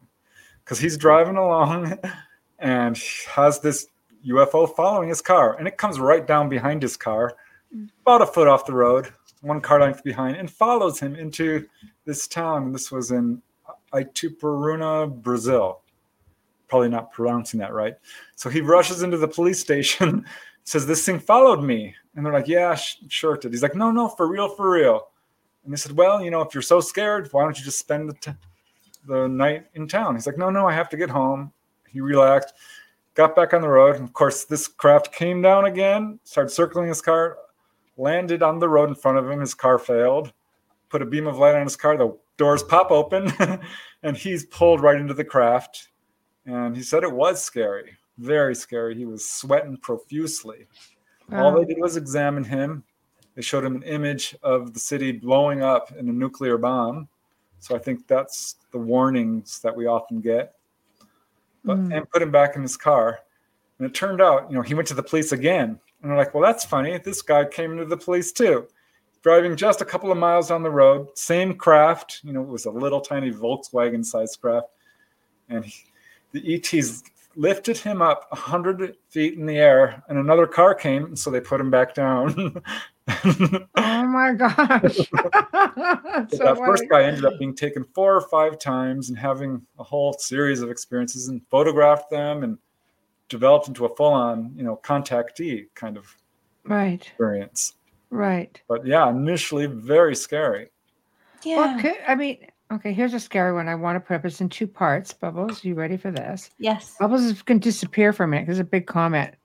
because he's driving along *laughs* and has this UFO following his car, and it comes right down behind his car, mm. about a foot off the road, one car length behind, and follows him into this town. This was in Itaperuna, Brazil probably not pronouncing that right. So he rushes into the police station, *laughs* says, This thing followed me. And they're like, Yeah, sure it did. He's like, No, no, for real, for real. And they said, Well, you know, if you're so scared, why don't you just spend the, t- the night in town? He's like, No, no, I have to get home. He relaxed, got back on the road. And of course, this craft came down again, started circling his car, landed on the road in front of him. His car failed, put a beam of light on his car. The doors pop open, *laughs* and he's pulled right into the craft and he said it was scary, very scary. He was sweating profusely. All they did was examine him. They showed him an image of the city blowing up in a nuclear bomb. So I think that's the warnings that we often get. But mm. and put him back in his car. And it turned out, you know, he went to the police again. And they're like, well, that's funny. This guy came into the police too. Driving just a couple of miles down the road, same craft, you know, it was a little tiny Volkswagen sized craft. And he, the ETs lifted him up 100 feet in the air and another car came and so they put him back down. *laughs* Oh my gosh. *laughs* *laughs* So that first guy ended up being taken four or five times and having a whole series of experiences and photographed them and developed into a full-on you know contactee kind of right. experience. Right. But yeah initially very scary. Yeah. Well, i mean Okay, here's a scary one. I want to put up. It's in two parts. Bubbles, you ready for this? Yes. Bubbles is going to disappear for a minute. There's a big comment.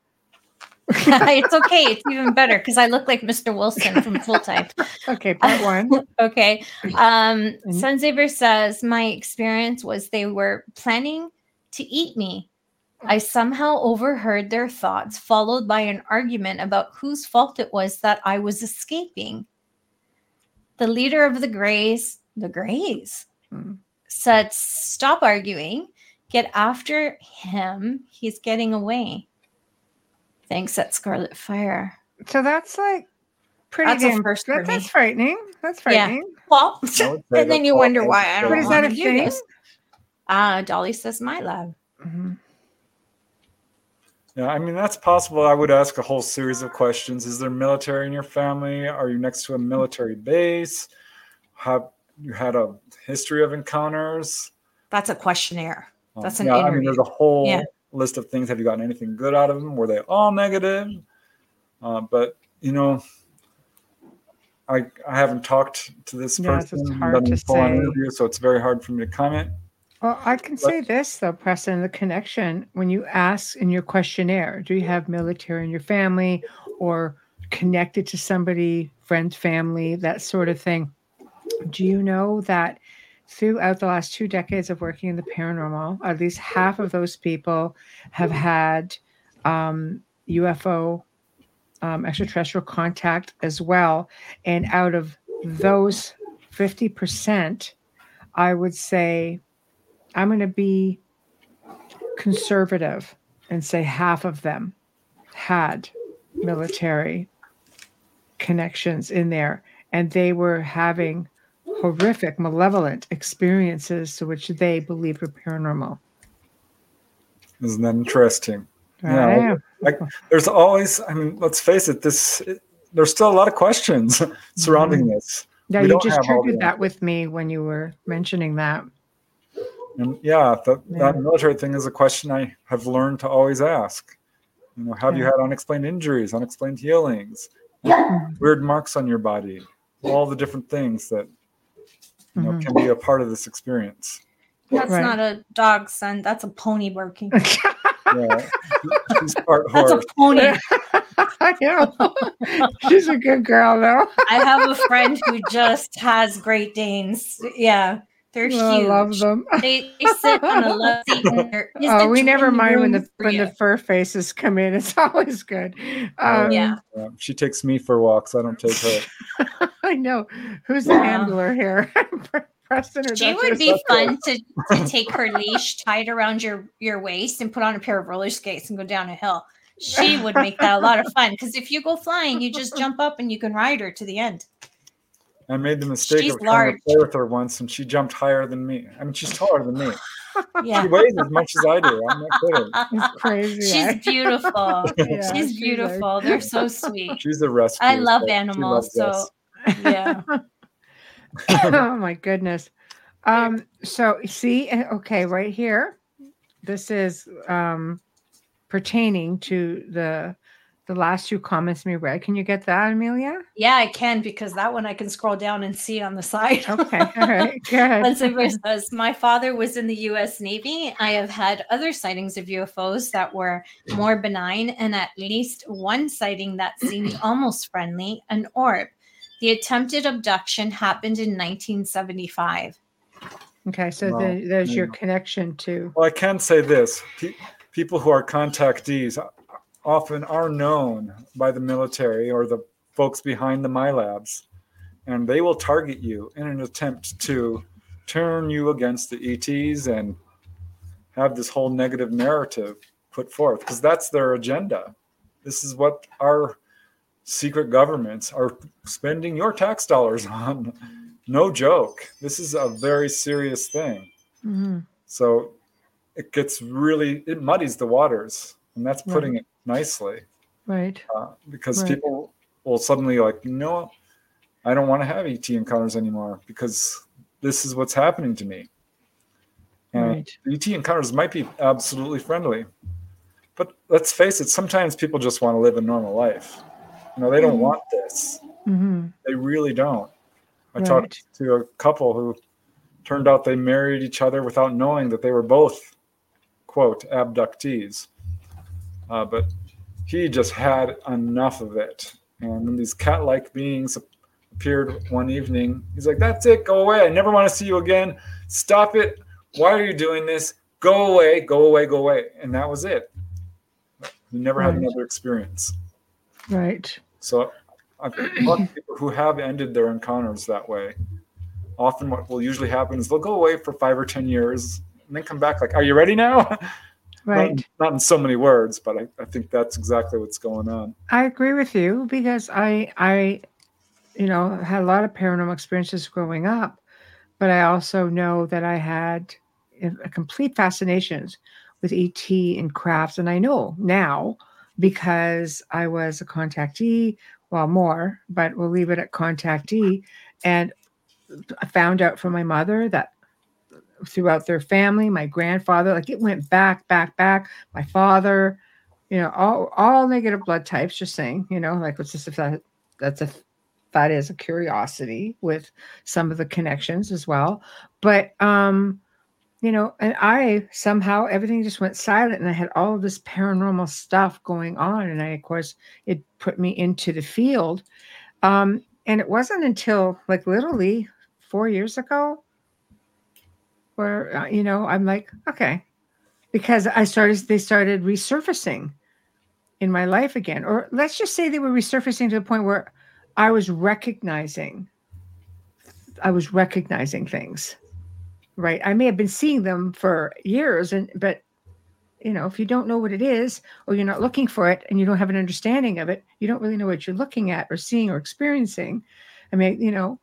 *laughs* it's *laughs* okay. It's even better because I look like Mr. Wilson from Full Time. okay, part one. *laughs* okay. Um, Sunsaver says my experience was they were planning to eat me. I somehow overheard their thoughts, followed by an argument about whose fault it was that I was escaping. The leader of the Greys the Greys hmm. said, Stop arguing, get after him. He's getting away. Thanks, that Scarlet Fire. So that's like pretty that's damn, first that, That's frightening. That's frightening. Yeah. Well, *laughs* and then you wonder why I don't. But is that a thing? Uh, Dolly says my love." Mm-hmm. Yeah, I mean that's possible. I would ask a whole series of questions. Is there military in your family? Are you next to a military base? Have you had a history of encounters. That's a questionnaire. Um, That's an yeah, interview. I mean, there's a whole yeah. list of things. Have you gotten anything good out of them? Were they all negative? Uh, but you know, I I haven't talked to this yeah, person. It's hard to say. Interview, so it's very hard for me to comment. Well, I can but, say this though, Preston, the connection when you ask in your questionnaire, do you have military in your family or connected to somebody, friend, family, that sort of thing? Do you know that throughout the last two decades of working in the paranormal, at least half of those people have had um, UFO um, extraterrestrial contact as well. And out of those 50%, I would say I'm going to be conservative and say half of them had military connections in there and they were having horrific, malevolent experiences to which they believe are paranormal. Isn't that interesting? Yeah, like, there's always. I mean, let's face it. This it, there's still a lot of questions *laughs* surrounding mm-hmm. this. Yeah, we you just triggered that with me when you were mentioning that. And yeah, the, yeah, that military thing is a question I have learned to always ask. You know, have yeah. you had unexplained injuries, unexplained healings, weird marks on your body, all the different things that you know, mm-hmm. can be a part of this experience. That's right. not a dog, son. That's a pony barking. *laughs* yeah, she's part That's a pony. *laughs* yeah. she's a good girl, though. I have a friend who just has Great Danes. Yeah. They're oh, huge. I love them. They, they sit on a love seat. *laughs* oh, we never mind when the when you. the fur faces come in. *laughs* It's always good. Um, yeah. yeah. She takes me for walks. I don't take her. *laughs* I know. Who's the handler here? Preston or she would be fun to, to take her leash tied around your your waist and put on a pair of roller skates and go down a hill. She would make that a lot of fun because if you go flying, you just jump up and you can ride her to the end. I made the mistake she's of trying to play with her once, and she jumped higher than me. I mean, she's taller than me. Yeah. *laughs* She weighs as much as I do. I'm not kidding. *laughs* It's crazy. She's beautiful. *laughs* yeah, she's beautiful. They're so sweet. She's a rescue. I love animals, so yeah. *coughs* oh my goodness. Um, so see, eh, okay, right here, this is um pertaining to the the last two comments we read. Can you get that, Amelia? Yeah, I can because that one I can scroll down and see on the side. *laughs* Okay, all right, *laughs* good. says, uh, My father was in the U.S. Navy. I have had other sightings of UFOs that were more benign, and at least one sighting that seemed *clears throat* almost friendly an orb. The attempted abduction happened in 1975. Okay, so well, the, there's your connection to. Well, I can say this: Pe- people who are contactees often are known by the military or the folks behind the MILABs, and they will target you in an attempt to turn you against the ETs and have this whole negative narrative put forth because that's their agenda. This is what our secret governments are spending your tax dollars *laughs* on. No joke. This is a very serious thing. Mm-hmm. So it gets really, it muddies the waters. And that's putting it nicely. Right. Uh, because right. people will suddenly like, you know, I don't want to have ET encounters anymore because this is what's happening to me. And right. ET encounters might be absolutely friendly. But let's face it, sometimes people just want to live a normal life. You know, they don't mm-hmm. want this. Mm-hmm. They really don't. I right. talked to a couple who turned out they married each other without knowing that they were both, quote, abductees. Uh, but he just had enough of it. And when these cat like beings appeared one evening, he's like, That's it, go away. I never want to see you again. Stop it. Why are you doing this? Go away, go away, go away. And that was it. He never right. had another experience. Right. So I've talked people who have ended their encounters that way. Often, what will usually happen is they'll go away for five or ten years and then come back like, "Are you ready now?" *laughs* Right. not, not, in so many words, but I, I think that's exactly what's going on. I agree with you because I I, you know, had a lot of paranormal experiences growing up, but I also know that I had a complete fascinations with ET and crafts, and I know now because I was a contactee, well, more, but we'll leave it at contactee. And I found out from my mother that throughout their family, my grandfather, like it went back, back, back. My father, you know, all all negative blood types. Just saying, you know, like what's this? If that that's a that is a curiosity with some of the connections as well. But um, you know, and I somehow everything just went silent and I had all this paranormal stuff going on. And I, of course, it put me into the field. Um, and it wasn't until like literally four years ago where, uh, you know, I'm like, okay, because I started, they started resurfacing in my life again. Or let's just say they were resurfacing to the point where I was recognizing, I was recognizing things right? I may have been seeing them for years and but you know if you don't know what it is or you're not looking for it and you don't have an understanding of it you don't really know what you're looking at or seeing or experiencing. I mean you know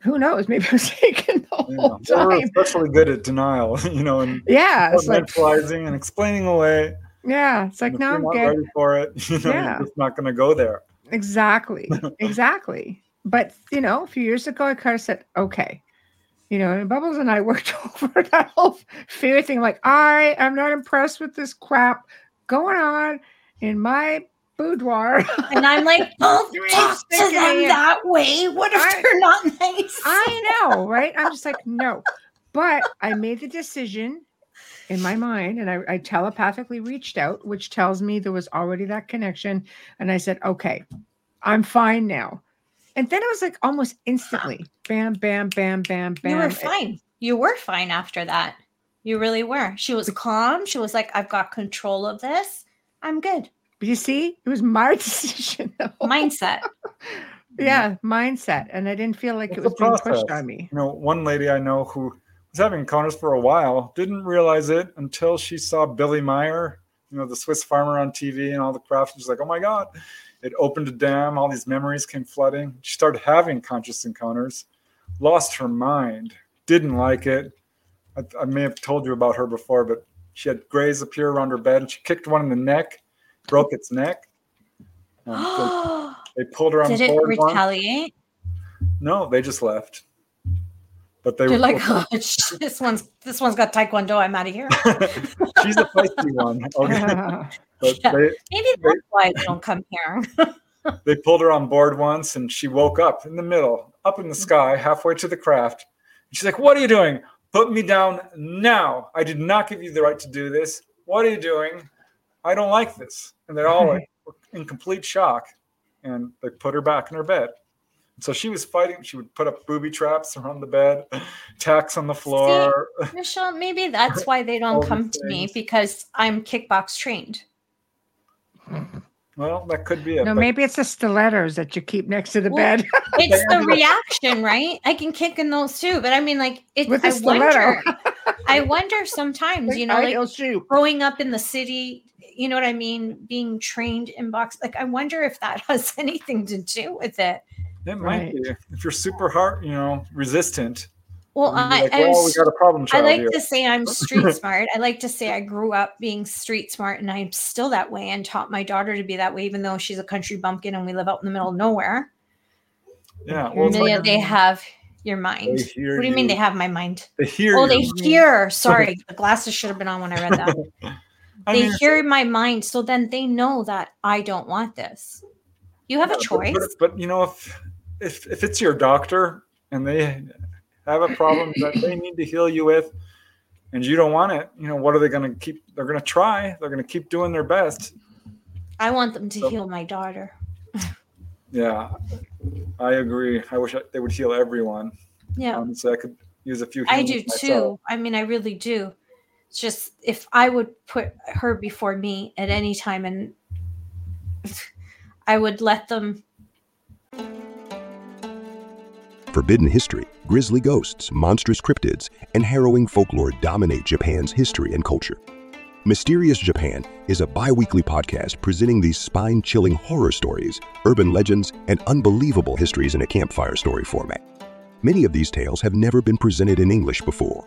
who knows? Maybe i was *laughs* taken the yeah, whole time we're especially good at denial *laughs* you know and yeah it's like and explaining away. Yeah it's like no i'm not ready for it *laughs* you know yeah. you're just not going to go there. Exactly exactly. But you know a few years ago i kind of said okay. You know, and Bubbles and I worked over that whole fear thing. Like, I am not impressed with this crap going on in my boudoir. And I'm like, *laughs* don't talk to them that way. What if I, they're not nice? I know, right? I'm just like, no. But I made the decision in my mind and I, I telepathically reached out, which tells me there was already that connection. And I said, okay, I'm fine now. And then it was like almost instantly bam, bam, bam, bam, bam. You were fine. You were fine after that. You really were. She was calm. She was like, I've got control of this. I'm good. But you see, it was my *laughs* decision. Though. Mindset. *laughs* yeah, mindset. And I didn't feel like it's it was being pushed on me. You know, one lady I know who was having encounters for a while didn't realize it until she saw Billy Meier, you know, the Swiss farmer on TV and all the crafts. She's like, oh my God, it opened a dam. All these memories came flooding. She started having conscious encounters, lost her mind, didn't like it. I, I may have told you about her before, but she had grays appear around her bed and she kicked one in the neck, broke its neck. Um, they, *gasps* they, pulled her on board. Did it retaliate? No, they just left. But they They're were like, *laughs* oh, this one's this one's got taekwondo. I'm out of here. *laughs* She's a feisty one. Okay. *laughs* Yeah. they, maybe that's they, why they don't come here. they pulled her on board once, and she woke up in the middle, up in the sky, halfway to the craft. And she's like, "What are you doing? Put me down now! I did not give you the right to do this. What are you doing? I don't like this." And they're all like, *laughs* in complete shock, and they put her back in her bed. So she was fighting. She would put up booby traps around the bed, *laughs* tacks on the floor. See, *laughs* Michelle, maybe that's why they don't come to me because I'm kickbox trained. Well, that could be it. No, maybe it's the stilettos that you keep next to the well, bed. it's the reaction, right? I can kick in those too, but I mean, like, it, With I wonder. I wonder sometimes, you know, like growing up in the city, you know what I mean, being trained in box. Like, I wonder if that *laughs* has anything to do with it. It might right. be if you're super hard, you know, resistant. Well, I, like, well, we got a problem I like here. to say I'm street *laughs* smart. I like to say I grew up being street smart, and I'm still that way, and taught my daughter to be that way, even though she's a country bumpkin and we live out in the middle of nowhere. Yeah, well, they, like they have your mind. What do you, you, mean they have my mind? They hear. Oh, they hear. *laughs* Sorry, the glasses should have been on when I read that. They mean, hear my mind, so then they know that I don't want this. You have a choice. But, but, but you know, if if if it's your doctor and they have a problem *clears throat* that they need to heal you with and you don't want it you know what are they going to keep they're going to try they're going to keep doing their best. I want them to so, heal my daughter. *laughs* Yeah i agree. I wish I, they would heal everyone. Yeah. Honestly i could use a few i do myself. too i mean i really do just if i would put her before me at any time and i would let them Forbidden history, grisly ghosts, monstrous cryptids, and harrowing folklore dominate Japan's history and culture. Mysterious Japan is a bi weekly podcast presenting these spine chilling horror stories, urban legends, and unbelievable histories in a campfire story format. Many of these tales have never been presented in English before.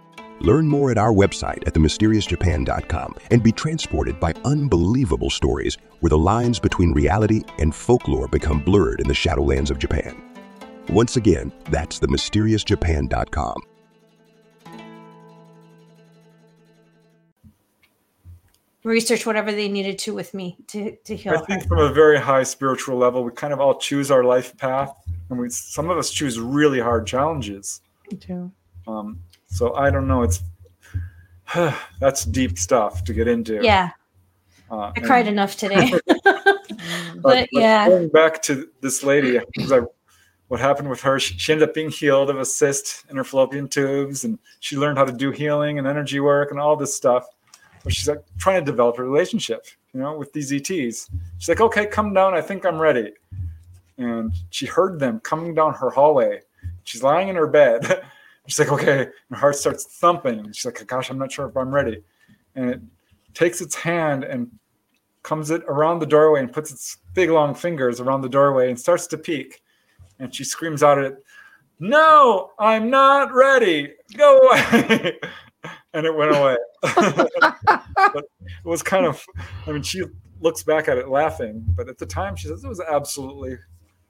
Learn more at our website at themysteriousjapan.com and be transported by unbelievable stories where the lines between reality and folklore become blurred in the shadowlands of Japan. Once again, that's themysteriousjapan.com. research whatever they needed to with me to, to heal. I think her. from a very high spiritual level, we kind of all choose our life path, and we some of us choose really hard challenges. Me too. Um, so I don't know. It's *sighs* that's deep stuff to get into. Yeah, uh, I cried enough today. *laughs* *laughs* but, but, yeah, going back to this lady, I what happened with her she, she, ended up being healed of a cyst in her fallopian tubes and she learned how to do healing and energy work and all this stuff but she's like trying to develop a relationship, you know, with these ETs. She's like, okay, come down. I think I'm ready. And she heard them coming down her hallway. She's lying in her bed. *laughs* she's like, okay. And Her heart starts thumping. She's like, gosh, I'm not sure if I'm ready. And it takes its hand and comes it around the doorway and puts its big long fingers around the doorway and starts to peek. And she screams out at it, No, I'm not ready. Go away. *laughs* and it went away. *laughs* but it was kind of, I mean, she looks back at it laughing, but at the time she says it was absolutely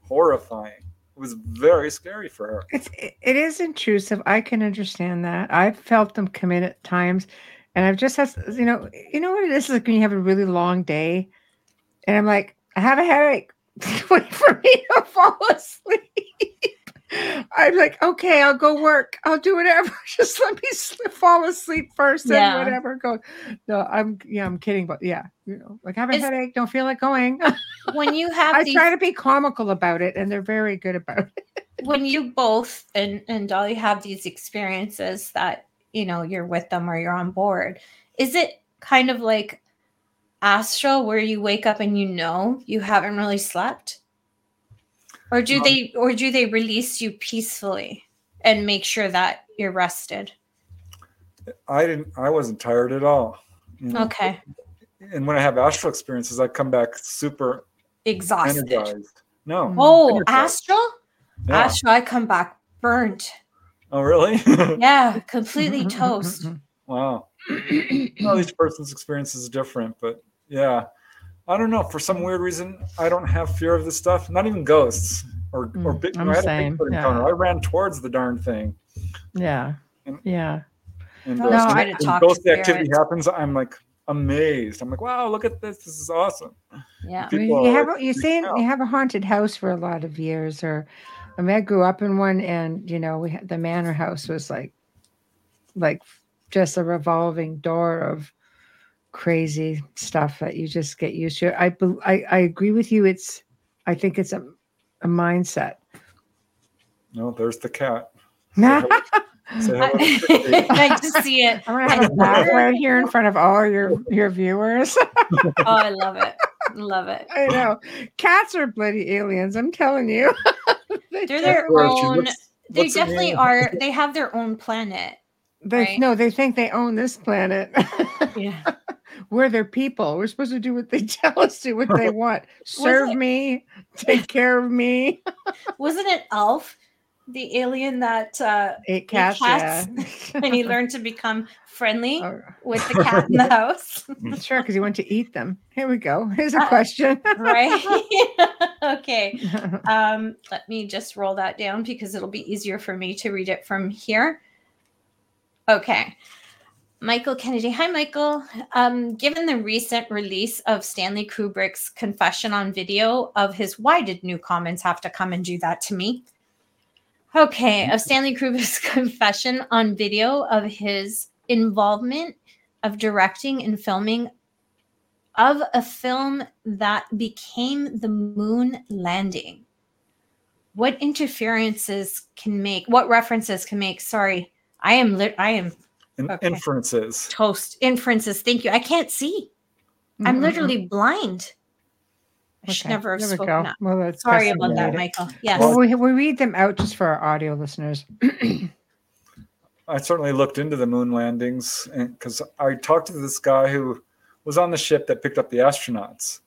horrifying. Was very scary for her. It's it is intrusive. I can understand that. I've felt them come in at times, and I've just had you know you know what it is like when you have a really long day, and I'm like I have a headache. *laughs* Wait for me to fall asleep. I'm like, okay, I'll go work. I'll do whatever. *laughs* Just let me sleep, fall asleep first yeah. and whatever. Go. No, I'm yeah, I'm kidding, but yeah, you know, like I have a it's, headache, don't feel like going. *laughs* when you have, I these, try to be comical about it, and they're very good about it. when you both and and Dolly have these experiences that you know you're with them or you're on board, is it kind of like astral where you wake up and you know you haven't really slept? Or do they or do they release you peacefully and make sure that you're rested? I didn't I wasn't tired at all. Mm. Okay. And when I have astral experiences, I come back super exhausted. Energized. No. Oh, energized. astral? Yeah. Astral, I come back burnt. Oh, really? *laughs* yeah, completely toast. Wow. *clears throat* well, each person's experience is different, but yeah. I don't know. For some weird reason, I don't have fear of this stuff. Not even ghosts or mm, or big. I had same. a Bigfoot encounter. Yeah. I ran towards the darn thing. Yeah. And, yeah. And, no, I when ghost activity happens, I'm like amazed. I'm like, wow, look at this. This is awesome. Yeah. you have like, you say you have a haunted house for a lot of years, or I mean, I grew up in one, and you know, we had, the manor house was like, like just a revolving door of crazy stuff that you just get used to. I I, I agree with you. It's I think it's a, a mindset. No, there's the cat. *laughs* *laughs* I just see it. I'm gonna have a laugh right here in front of all your your viewers. *laughs* oh, I love it. Love it. I know. Cats are bloody aliens. I'm telling you. They're their own. They definitely are. They have their own planet. They right? no. They think they own this planet. yeah. *laughs* We're their people. We're supposed to do what they *laughs* tell us to, what they want. Serve it, me, take care of me. *laughs* wasn't it Alf the alien that uh, ate cats, cats yeah. and he learned to become friendly oh. with the cat in the house. sure, because he wanted to eat them. Here we go. Here's a uh, question. right. okay. Um, let me just roll that down because it'll be easier for me to read it from here. Okay. Michael Kennedy. Hi, Michael. Um, given the recent release of Stanley Kubrick's confession on video of his why did new comments have to come and do that to me? Okay, of Stanley Kubrick's *laughs* confession on video of his involvement of directing and filming of a film that became the moon landing. What interferences can make? What references can make? Sorry, I am lit. I am okay. inferences. Toast inferences. Thank you. I can't see. Mm-hmm. I'm literally blind. I should never have spoken up. Well, Sorry about that, Michael. Yes. Well, we, we read them out just for our audio listeners. *clears throat* I certainly looked into the moon landings because I talked to this guy who was on the ship that picked up the astronauts.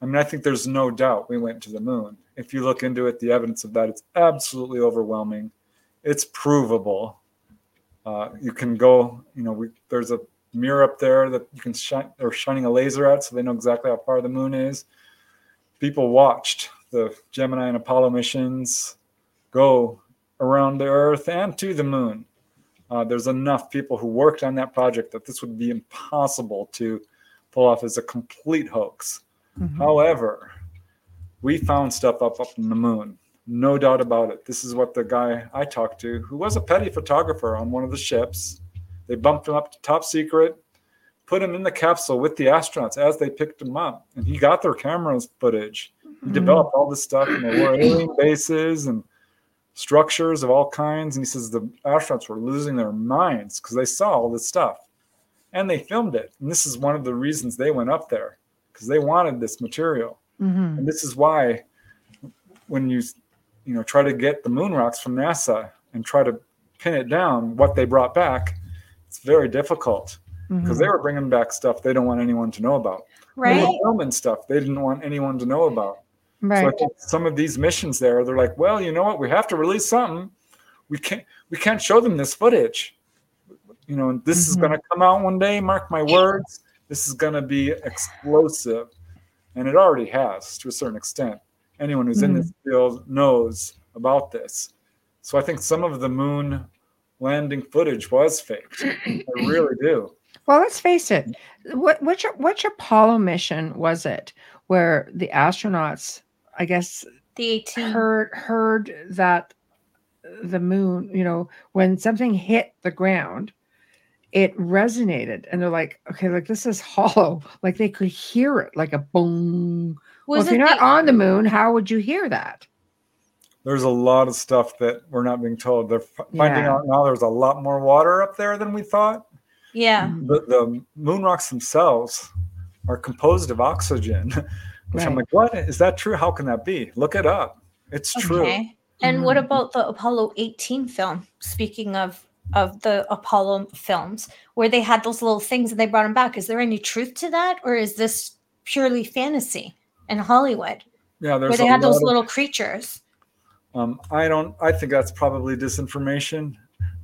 I mean, I think there's no doubt we went to the moon. If you look into it, the evidence of that it's absolutely overwhelming. It's provable. Uh, you can go, you know, we, there's a mirror up there that you can shine. They're shining a laser at, so they know exactly how far the moon is people watched the Gemini and Apollo missions go around the Earth and to the moon. Uh, there's enough people who worked on that project that this would be impossible to pull off as a complete hoax. Mm-hmm. However, we found stuff up up in the moon. No doubt about it. This is what the guy I talked to, who was a petty photographer on one of the ships, they bumped him up to top secret put him in the capsule with the astronauts as they picked him up, and he got their cameras footage. He mm-hmm. developed all this stuff, and there were alien bases and structures of all kinds. And he says the astronauts were losing their minds because they saw all this stuff, and they filmed it. And this is one of the reasons they went up there because they wanted this material. Mm-hmm. And this is why, when you you know try to get the moon rocks from NASA and try to pin it down, what they brought back, it's very difficult because mm-hmm. they were bringing back stuff they don't want anyone to know about. Right. filming stuff they didn't want anyone to know about. Right. So I think some of these missions there, they're like, well, you know what? We have to release something. We can't. We can't show them this footage. You know, this mm-hmm. is going to come out one day. Mark my words. This is going to be explosive, and it already has to a certain extent. Anyone who's mm-hmm. in this field knows about this. So I think some of the moon landing footage was faked. I really do. Well, let's face it. What which which Apollo mission was it where the astronauts, I guess, the 18 heard heard that the moon, you know, when something hit the ground, it resonated, and they're like, okay, like this is hollow, like they could hear it, like a boom. Was well, if you're not the- on the moon, how would you hear that? There's a lot of stuff that we're not being told. They're finding yeah. out now. There's a lot more water up there than we thought. Yeah. The, the moon rocks themselves are composed of oxygen, *laughs* which right. I'm like, what? Is that true? How can that be? Look it up. It's okay. true. And mm-hmm. what about the Apollo 18 film? Speaking of of the Apollo films, where they had those little things and they brought them back. Is there any truth to that, or is this purely fantasy in Hollywood? Yeah, where they had those of, little creatures. Um, I don't. I think that's probably disinformation.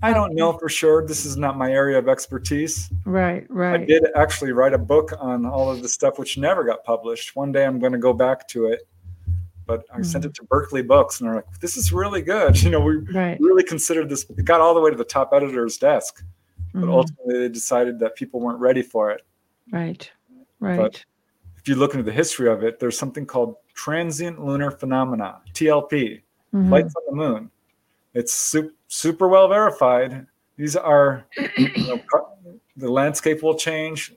I don't know for sure. This is not my area of expertise. Right, right. I did actually write a book on all of the stuff which never got published. One day I'm going to go back to it, but I mm sent it to Berkley Books, and they're like, "This is really good." *laughs* You know, we right. really considered this. It got all the way to the top editor's desk, but mm ultimately they decided that people weren't ready for it. Right. Right. But if you look into the history of it, there's something called transient lunar phenomena, TLP, mm-hmm. lights on the moon. It's super, super well verified. These are you know, the landscape will change,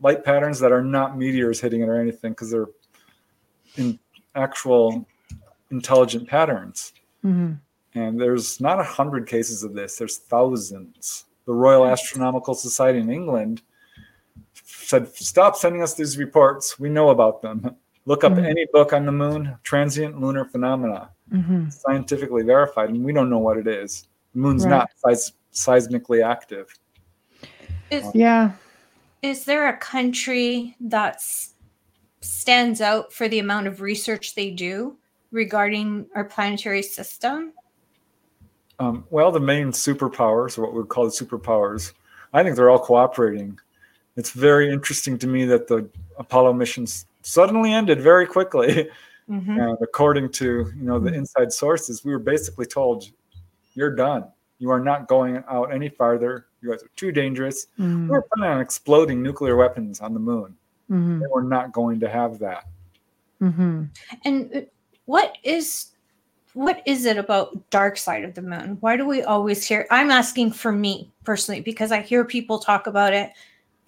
light patterns that are not meteors hitting it or anything because they're in actual intelligent patterns. Mm-hmm. And there's not a hundred cases of this. There's thousands. The Royal Astronomical Society in England said, "Stop sending us these reports. We know about them. Look up mm-hmm. any book on the moon, transient lunar phenomena, mm-hmm. scientifically verified, and we don't know what it is. The moon's right. not seis- seismically active." Is, yeah. Is there a country that stands out for the amount of research they do regarding our planetary system? Um, well, the main superpowers, or what we call the superpowers, I think they're all cooperating. It's very interesting to me that the Apollo missions suddenly ended very quickly. *laughs* Mm-hmm. And according to you know the inside sources, we were basically told, "You're done. You are not going out any farther. You guys are too dangerous. Mm-hmm. We were planning on exploding nuclear weapons on the moon. Mm-hmm. They were not going to have that." Mm-hmm. And uh, what is what is it about dark side of the moon why do we always hear i'm asking for me personally because i hear people talk about it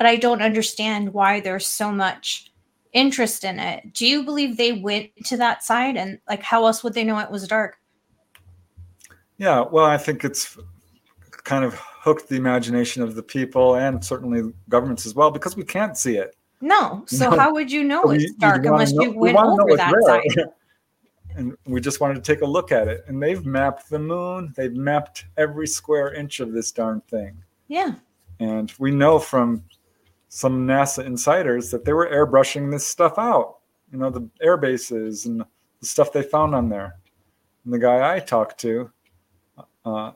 but i don't understand why there's so much interest in it do you believe they went to that side and like how else would they know it was dark yeah well i think it's kind of hooked the imagination of the people and certainly governments as well because we can't see it no *laughs* so how would you know it's dark unless know, you went over that side *laughs* and we just wanted to take a look at it. And they've mapped the moon. They've mapped every square inch of this darn thing. Yeah. And we know from some NASA insiders that they were airbrushing this stuff out. You know, the air bases and the stuff they found on there. And the guy I talked to, uh,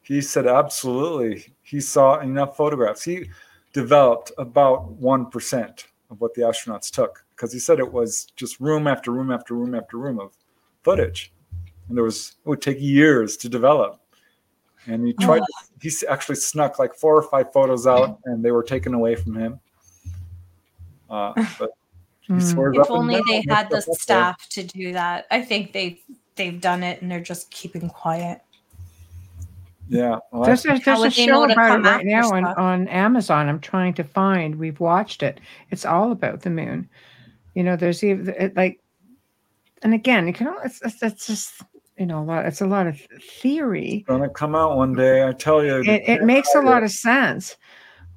he said absolutely. He saw enough photographs. He developed about 1% of what the astronauts took because he said it was just room after room after room after room of footage, and there was it would take years to develop. And he tried. Oh. He actually snuck like four or five photos out, and they were taken away from him. Uh, but hmm. if only they had the staff to do that. I think they've they've done it, and they're just keeping quiet. Yeah, well, there's a, there's a show about it right now on, on Amazon. I'm trying to find. We've watched it. It's all about the moon. You know, there's even it, like, and again, you can. It's, it's, it's just you know a lot. It's a lot of theory. It's gonna come out one day. I tell you. It, it makes a lot of sense.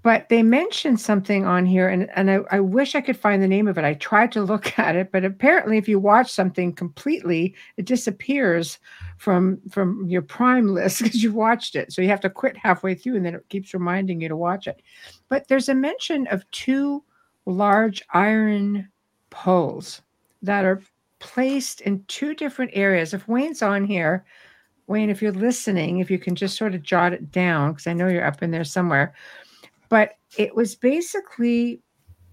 But they mentioned something on here, and, and I, I wish I could find the name of it. I tried to look *laughs* at it, but apparently, if you watch something completely, it disappears from from your Prime list *laughs* because you've watched it. So you have to quit halfway through, and then it keeps reminding you to watch it. But there's a mention of two large iron poles that are placed in two different areas. If Wayne's on here, Wayne, if you're listening, if you can just sort of jot it down, because I know you're up in there somewhere. But it was basically,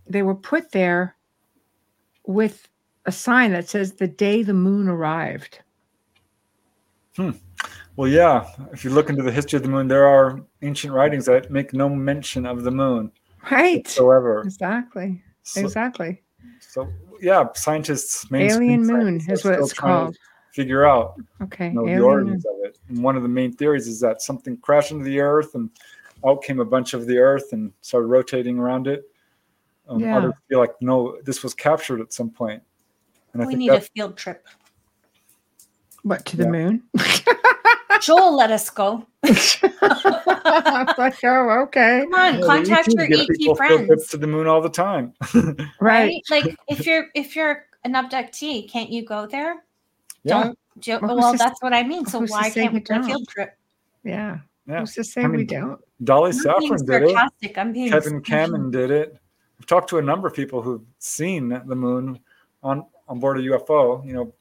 they were put there with a sign that says the day the moon arrived. Hmm. Well, yeah. If you look into the history of the moon, there are ancient writings that make no mention of the moon. Right. Whatsoever. Exactly. So, exactly. So yeah, scientists main alien moon is what it's called. Figure out okay you know, the origins moon. of it. And one of the main theories is that something crashed into the Earth and out came a bunch of the Earth and started rotating around it. Um, yeah. Others feel like no, this was captured at some point. And I we need a field trip. What to the yeah. moon? *laughs* Joel let us go. *laughs* *laughs* like, oh, okay. Come on, contact your ET friends. To the moon all the time. *laughs* right. right. Like if you're if you're an abductee, can't you go there? Yeah. Don't. Do, well, well that's what I mean. So why can't we do a field trip? Yeah. Yeah. Who's to say I mean, we don't? Dolly Safran did it. I'm being Kevin Cameron did it. I've talked to a number of people who've seen the moon on on board a UFO. You know,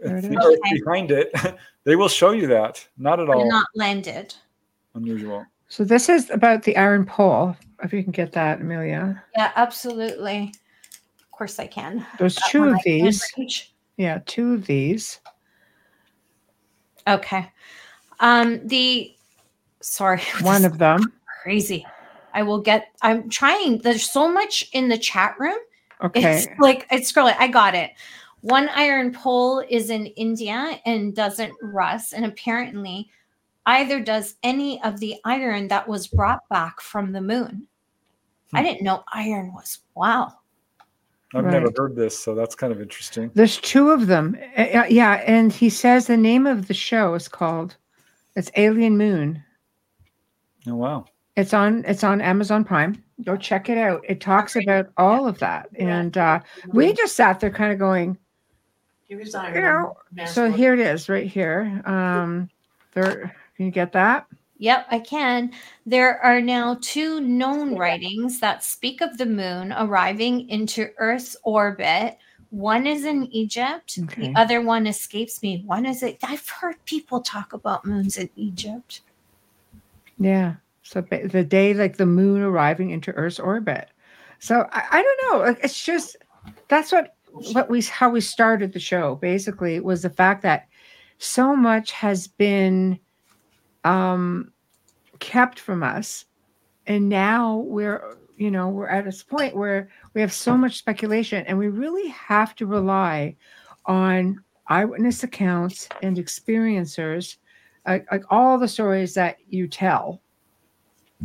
the earth behind it, *laughs* they will show you that. Not at all. Not landed. Unusual. So this is about the iron pole. If you can get that, Amelia. Yeah, absolutely. Of course I can. There's that two of these. Yeah, two of these. Okay. Um, the sorry. *laughs* One of them. Crazy. I will get. I'm trying. There's so much in the chat room. Okay. It's like it's scrolling. I got it. One iron pole is in India and doesn't rust, and apparently, either does any of the iron that was brought back from the moon. Hmm. I didn't know iron was wow. I've right. never heard this, so that's kind of interesting. There's two of them. Uh, yeah, and he says the name of the show is called it's Alien Moon. Oh wow. It's on it's on Amazon Prime. Go check it out. It talks about all of that. And uh we just sat there kind of going, you know, so here it is right here. Um there can you get that? Yep, I can. There are now two known writings that speak of the moon arriving into Earth's orbit. One is in Egypt, okay. the other one escapes me. One is it? I've heard people talk about moons in Egypt. Yeah. So the day like the moon arriving into Earth's orbit. So I, I don't know. It's just that's what what we how we started the show basically was the fact that so much has been um, kept from us. And now we're, you know, we're at this point where we have so much speculation and we really have to rely on eyewitness accounts and experiencers, like, like all the stories that you tell,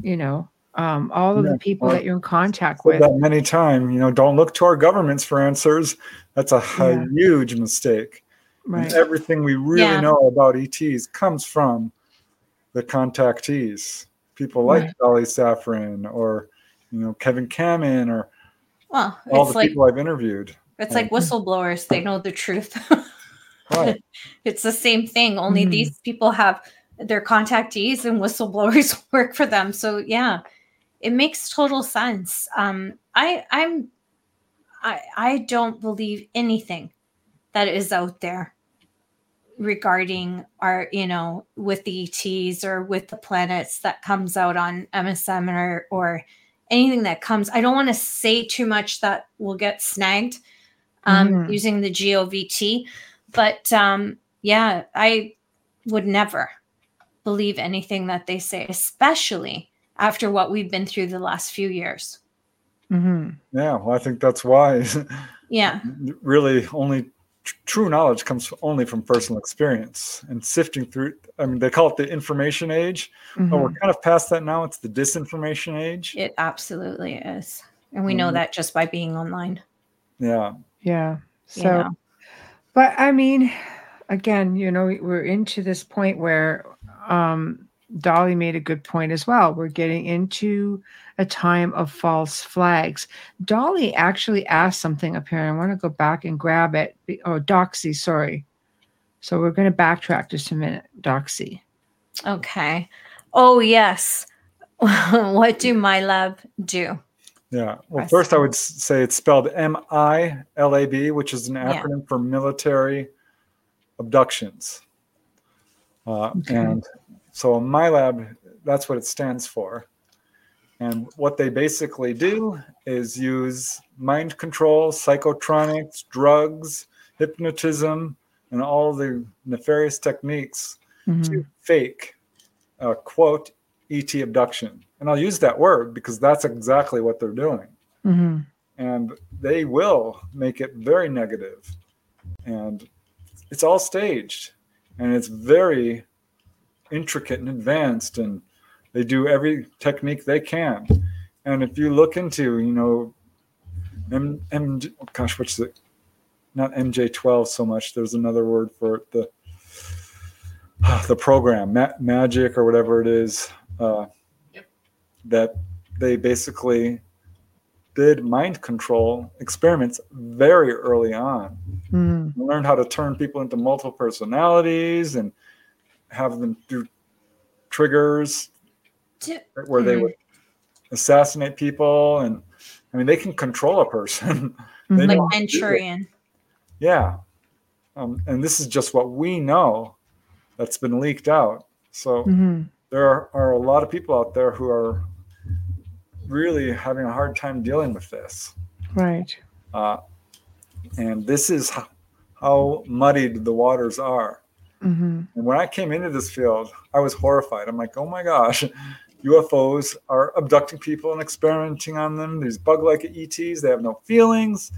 you know, um, all of yeah. the people that you're in contact with. That many times, you know, don't look to our governments for answers. That's a, yeah. a huge mistake. Right. Everything we really yeah. know about ETs comes from the contactees, people like right. Dolly Safran or you know Kevin Kamin or well, all the like, people I've interviewed. It's like whistleblowers; they know the truth. *laughs* right. *laughs* It's the same thing. Only mm-hmm. these people have their contactees, and whistleblowers *laughs* work for them. So yeah, it makes total sense. Um, I I'm I I don't believe anything that is out there regarding our, you know, with the ETs or with the planets that comes out on MSM or or anything that comes. I don't want to say too much that will get snagged um, mm. using the GOVT, but um, yeah, I would never believe anything that they say, especially after what we've been through the last few years. Mm-hmm. Yeah, well, I think that's why. yeah, *laughs* really, only true knowledge comes only from personal experience and sifting through i mean they call it the information age mm-hmm. but we're kind of past that now it's the disinformation age it absolutely is and we mm-hmm. know that just by being online yeah yeah so you know. but i mean again you know we're into this point where um dolly made a good point as well we're getting into a time of false flags. Dolly actually asked something up here. I want to go back and grab it. Oh, Doxy, sorry. So we're going to backtrack just a minute. Doxy. Okay. Oh, yes. *laughs* what do MILAB do? Yeah. Well, first, I would say it's spelled M I L A B, which is an acronym yeah. for military abductions. Uh, okay. And so MILAB, that's what it stands for. And what they basically do is use mind control, psychotronics, drugs, hypnotism, and all the nefarious techniques mm-hmm. to fake a quote ET abduction. And I'll use that word because that's exactly what they're doing. Mm-hmm. And they will make it very negative. And it's all staged and it's very intricate and advanced and they do every technique they can. And if you look into, you know, M, M gosh, what's the, not MJ12 so much. There's another word for it. The, the program, ma- magic or whatever it is, uh, yep. that they basically did mind control experiments very early on. Mm. Learned how to turn people into multiple personalities and have them do triggers where they would assassinate people and I mean they can control a person. *laughs* like Manchurian. Yeah. Um, and this is just what we know that's been leaked out. So mm-hmm. there are, are, a lot of people out there who are really having a hard time dealing with this. Right. Uh, and this is how, how muddied the waters are. Mm-hmm. And when I came into this field, I was horrified. I'm like, oh my gosh, UFOs are abducting people and experimenting on them. These bug-like ETs, they have no feelings.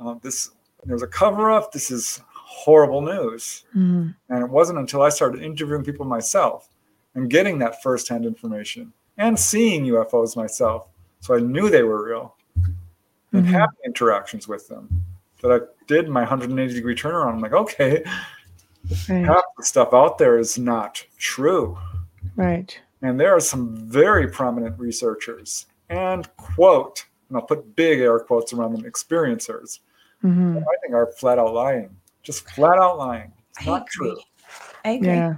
Uh, this there's a cover-up. This is horrible news. Mm. And it wasn't until I started interviewing people myself and getting that firsthand information and seeing UFOs myself, so I knew they were real and mm-hmm. having interactions with them that I did my 180 degree turnaround. I'm like, okay, right. half the stuff out there is not true. Right. And there are some very prominent researchers and quote, and I'll put big air quotes around them, experiencers. Mm-hmm. I think are flat out lying, just flat out lying. It's not agree. true. I agree. Yeah.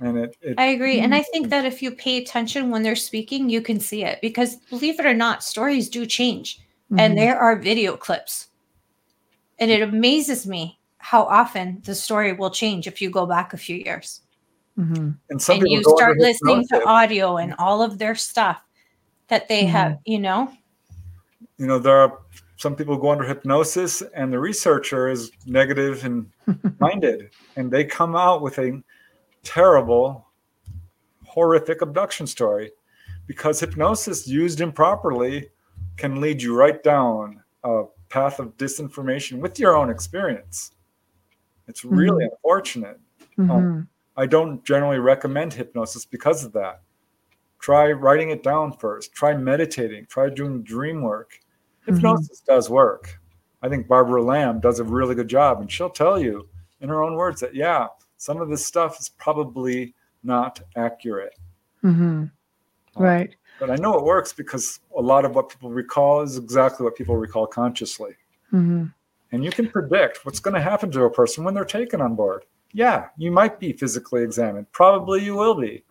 And it, it, I agree. And I think that if you pay attention when they're speaking, you can see it because believe it or not, stories do change. Mm-hmm. And there are video clips. And it amazes me how often the story will change if you go back a few years. Mm-hmm. And, and you start listening to audio and all of their stuff that they mm-hmm. have, you know. You know, there are some people go under hypnosis and the researcher is negative and *laughs* minded and they come out with a terrible horrific abduction story because hypnosis used improperly can lead you right down a path of disinformation with your own experience it's really mm-hmm. unfortunate um, mm-hmm. um, I don't generally recommend hypnosis because of that. Try writing it down first. Try meditating. Try doing dream work. Mm-hmm. Hypnosis does work. I think Barbara Lamb does a really good job, and she'll tell you in her own words that, yeah, some of this stuff is probably not accurate. Mm-hmm. Uh, right. but I know it works because a lot of what people recall is exactly what people recall consciously. Mm-hmm. And you can predict what's going to happen to a person when they're taken on board yeah, you might be physically examined. Probably you will be.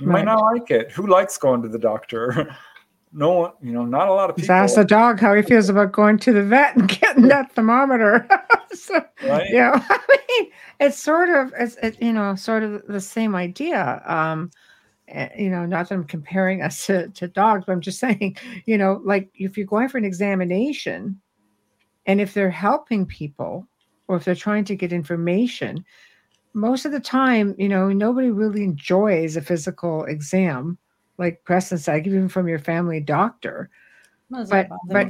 You right. might not like it. Who likes going to the doctor? *laughs* no one, you know, not a lot of people. Just ask the dog how he feels about going to the vet and getting that thermometer. *laughs* so, right? Yeah, *laughs* I mean, it's sort of, it's, it, you know, sort of the same idea. Um, eh, you know, not that I'm comparing us to, to dogs, but I'm just saying, you know, like if you're going for an examination and if they're helping people or if they're trying to get information, most of the time, you know, nobody really enjoys a physical exam, like Preston said, even from your family doctor. But but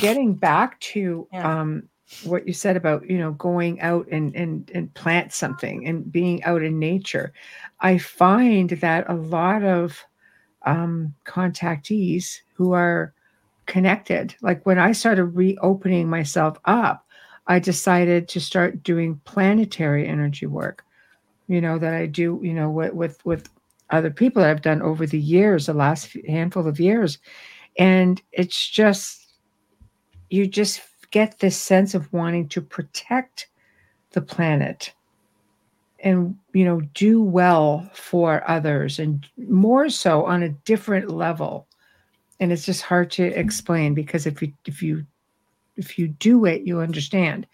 getting back to yeah. um, what you said about you know going out and and and plant something and being out in nature, I find that a lot of um, contactees who are connected, like when I started reopening myself up, I decided to start doing planetary energy work. You know that I do. You know with with with other people that I've done over the years, the last handful of years, and it's just you just get this sense of wanting to protect the planet and you know do well for others and more so on a different level and it's just hard to explain because if you if you if you do it, you understand.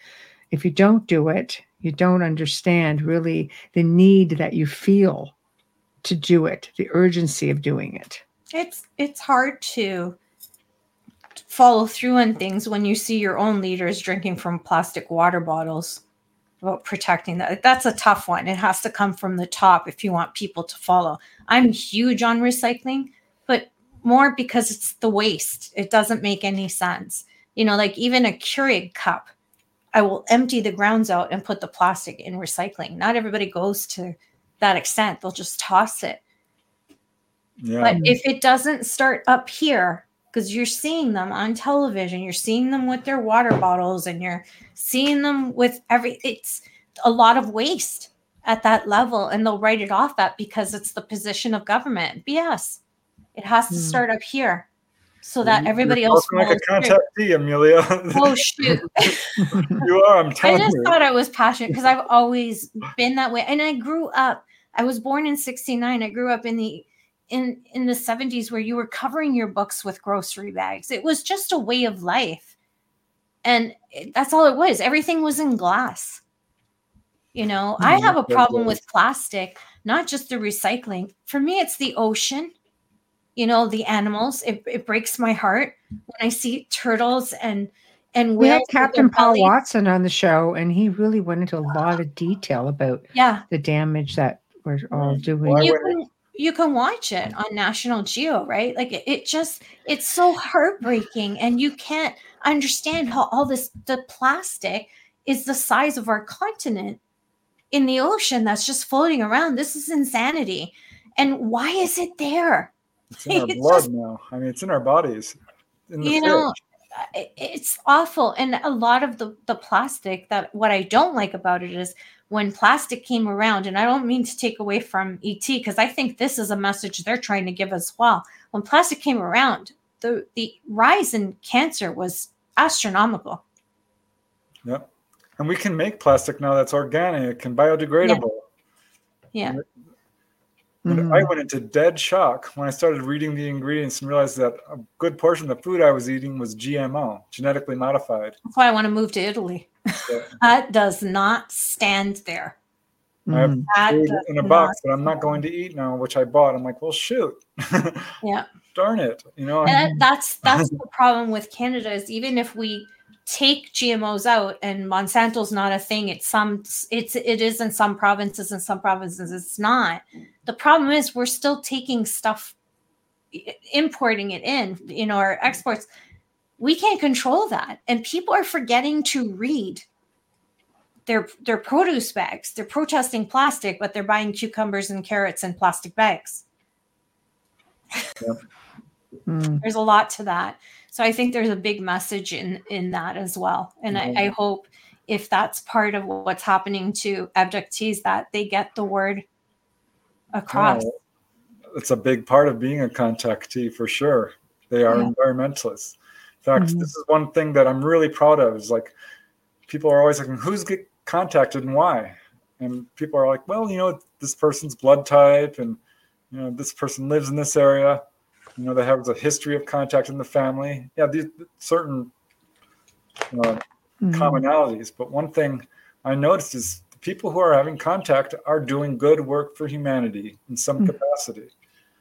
If you don't do it, you don't understand really the need that you feel to do it, the urgency of doing it. It's it's hard to follow through on things when you see your own leaders drinking from plastic water bottles about protecting that. That's a tough one. It has to come from the top if you want people to follow. I'm huge on recycling, more because it's the waste. It doesn't make any sense you know, like even a Keurig cup, I will empty the grounds out and put the plastic in recycling. Not everybody goes to that extent. They'll just toss it. Yeah. But if it doesn't start up here, because you're seeing them on television, you're seeing them with their water bottles and you're seeing them with every, it's a lot of waste at that level. And they'll write it off that because it's the position of government. BS. It has to hmm. start up here so that everybody You're else like a contactee, Amelia. Oh shoot! *laughs* you are. I'm telling you. I just you. thought I was passionate because I've always been that way, and I grew up. I was born in '69. I grew up in the in in the 70s where you were covering your books with grocery bags. It was just a way of life, and that's all it was. Everything was in glass. You know, mm-hmm. I have a problem with plastic, not just the recycling. For me, it's the ocean you know the animals it, it breaks my heart when i see turtles and and we had captain paul belly. watson on the show and he really went into a lot of detail about yeah the damage that we're all mm-hmm. doing you can you can watch it on National Geo, right? Like it, it just it's so heartbreaking and you can't understand how all this the plastic is the size of our continent in the ocean that's just floating around. This is insanity. And why is it there? It's in our *laughs* blood just, now. I mean, it's in our bodies. In you know, it's awful. And a lot of the, the plastic that what I don't like about it is when plastic came around, and I don't mean to take away from ET because I think this is a message they're trying to give as well. When plastic came around, the the rise in cancer was astronomical. Yep. And we can make plastic now that's organic and biodegradable. Yeah. yeah. Mm-hmm. I went into dead shock when I started reading the ingredients and realized that a good portion of the food I was eating was GMO, genetically modified. That's why I want to move to Italy. Yeah. *laughs* that does not stand there. I have that food in a box that I'm not going to eat now, which I bought. I'm like, well, shoot. yeah. *laughs* Darn it. You know, and that's that's *laughs* the problem with Canada is even if we take GMOs out and Monsanto's not a thing. It's some it's it is in some provinces and some provinces it's not. The problem is we're still taking stuff importing it in, you know, our exports. We can't control that. And people are forgetting to read their their produce bags. They're protesting plastic, but they're buying cucumbers and carrots in plastic bags. Yep. Mm. There's a lot to that. So I think there's a big message in in that as well. And mm-hmm. I, I, hope if that's part of what's happening to abductees that they get the word across. it's a big part of being a contactee for sure. They are yeah. environmentalists. In fact, mm-hmm. this is one thing that I'm really proud of is like people are always like, who's get contacted and why? And people are like, well, you know, this person's blood type and you know, this person lives in this area you know, they have a history of contact in the family. Yeah, these certain uh, mm-hmm. commonalities. But one thing I noticed is the people who are having contact are doing good work for humanity in some mm-hmm. capacity.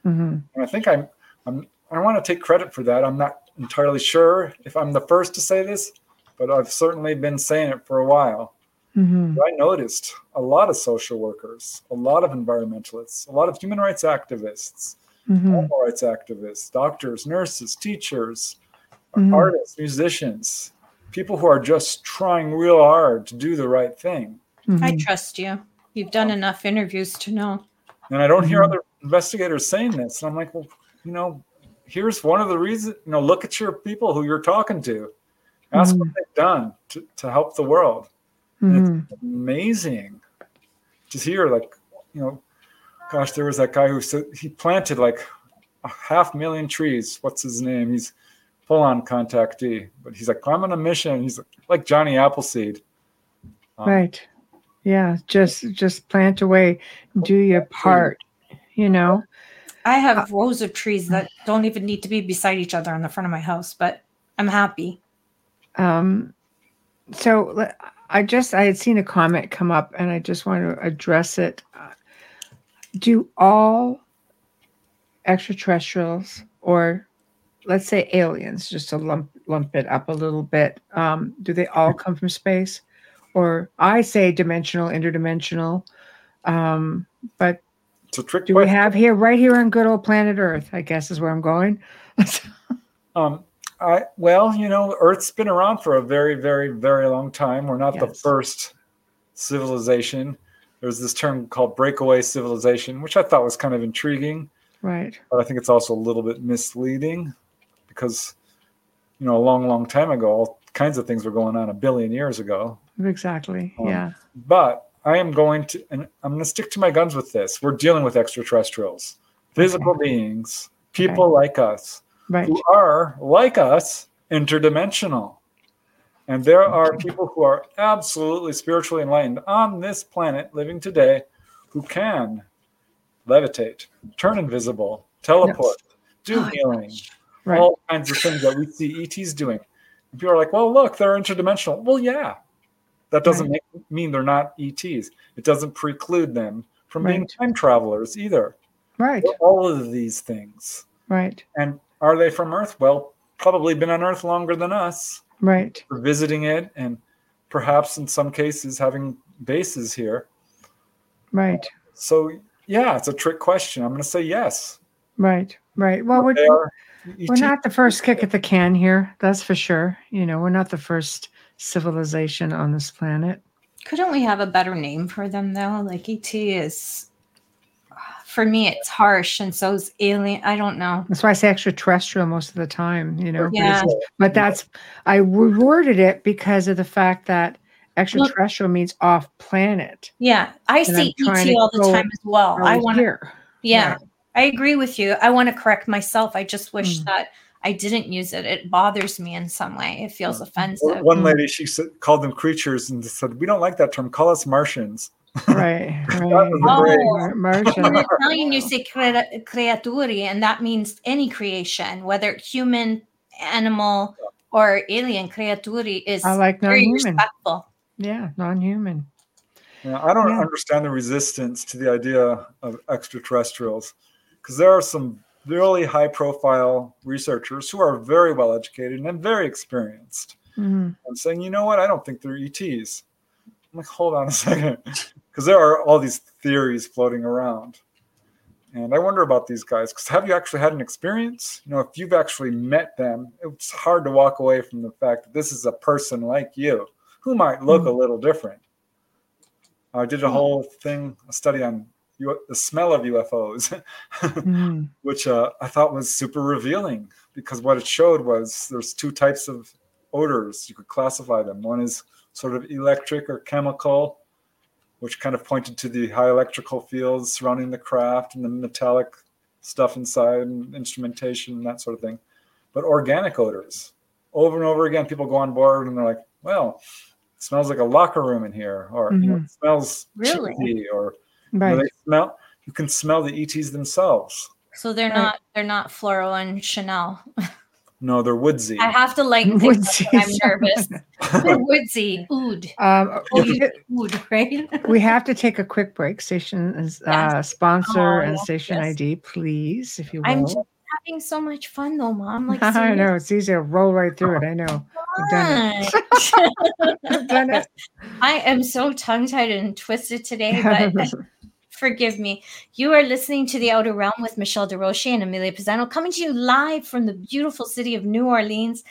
Mm-hmm. And I think I'm, I'm, I want to take credit for that. I'm not entirely sure if I'm the first to say this, but I've certainly been saying it for a while. Mm-hmm. I noticed a lot of social workers, a lot of environmentalists, a lot of human rights activists, mm-hmm. rights activists, doctors, nurses, teachers, mm-hmm. artists, musicians, people who are just trying real hard to do the right thing. Mm-hmm. I trust you. You've done enough interviews to know. And I don't hear mm-hmm. other investigators saying this. And I'm like, well, you know, here's one of the reasons, you know, look at your people who you're talking to. Ask what mm-hmm. they've done to, to help the world. It's mm-hmm. amazing to hear, like, you know, gosh, there was that guy who said he planted like a half million trees. What's his name? He's full on contactee, but he's like, I'm on a mission. He's like Johnny Appleseed. Um, right. Yeah. Just just plant away, do your part. You know. I have uh, rows of trees that don't even need to be beside each other in the front of my house, but I'm happy. Um. So I just I had seen a comment come up, and I just want to address it do all extraterrestrials or let's say aliens just to lump lump it up a little bit um, do they all come from space or i say dimensional interdimensional um, but it's a trick do question. we have here right here on good old planet earth i guess is where i'm going *laughs* um, I, well you know earth's been around for a very very very long time we're not yes. the first civilization there's this term called breakaway civilization, which I thought was kind of intriguing. Right. But I think it's also a little bit misleading because, you know, a long, long time ago, all kinds of things were going on a billion years ago. Exactly. Um, yeah. But I am going to, and I'm going to stick to my guns with this. We're dealing with extraterrestrials, physical okay. beings, people like us, right. who are, like us, interdimensional. And there are people who are absolutely spiritually enlightened on this planet living today who can levitate, turn invisible, teleport, yes. do oh healing, right. all kinds of things that we see ETs doing. And people are like, well, look, they're interdimensional. Well, yeah. That doesn't right. make, mean they're not ETs. It doesn't preclude them from right. being time travelers either. Right. They're all of these things. Right. And are they from Earth? Well, probably been on Earth longer than us right for visiting it and perhaps in some cases having bases here right so Yeah, it's a trick question. I'm going to say yes. Right, right. Well, we're, are, we're not the first kick at the can here. That's for sure. You know, we're not the first civilization on this planet. Couldn't we have a better name for them though? Like ET is for me it's harsh and so is alien i don't know that's why i say extraterrestrial most of the time you know yeah but that's i reworded it because of the fact that extraterrestrial well, means off planet yeah i see et all the time as well i want to yeah right. i agree with you i want to correct myself i just wish mm. that I didn't use it. It bothers me in some way. It feels offensive. One lady, she said, called them creatures and said, "We don't like that term. Call us Martians." Right, right. oh, Martian. In Italian, you say creaturi, and that means any creation, whether human, animal, or alien. Creaturi is I like non-human. respectful. Yeah, non-human. Yeah, I don't yeah. understand the resistance to the idea of extraterrestrials because there are some really high-profile researchers who are very well educated and very experienced. Mm-hmm. I'm saying, you know what? I don't think they're ETs. I'm like, hold on a second, *laughs* because there are all these theories floating around. And I wonder about these guys because have you actually had an experience? You know, if you've actually met them, it's hard to walk away from the fact that this is a person like you who might look mm-hmm. a little different. I did a whole thing, a study on U- the smell of UFOs, *laughs* mm-hmm. which uh, I thought was super revealing because what it showed was there's two types of odors. You could classify them. One is sort of electric or chemical, which kind of pointed to the high electrical fields surrounding the craft and the metallic stuff inside and instrumentation and that sort of thing. But organic odors, over and over again, people go on board and they're like, well, it smells like a locker room in here, or mm-hmm. you know, mm-hmm. it smells really, cheesy, or right. you, know, smell. You can smell the ETs themselves. So they're right. not they're not floral and Chanel. *laughs* No, they're woodsy. I have to lighten *laughs* things up. I'm nervous. *laughs* they're woodsy. Oud. Um, oud, right? *laughs* we have to take a quick break. Station uh, sponsor oh, and station yes. ID, please, if you will. I'm just having so much fun though, mom. Like I know it's easy to roll right through it. I know. I've done it. I've done it. I am so tongue tied and twisted today, but forgive me. You are listening to The Outer Realm with Michelle Desrochers and Amelia Pisano, coming to you live from the beautiful city of New Orleans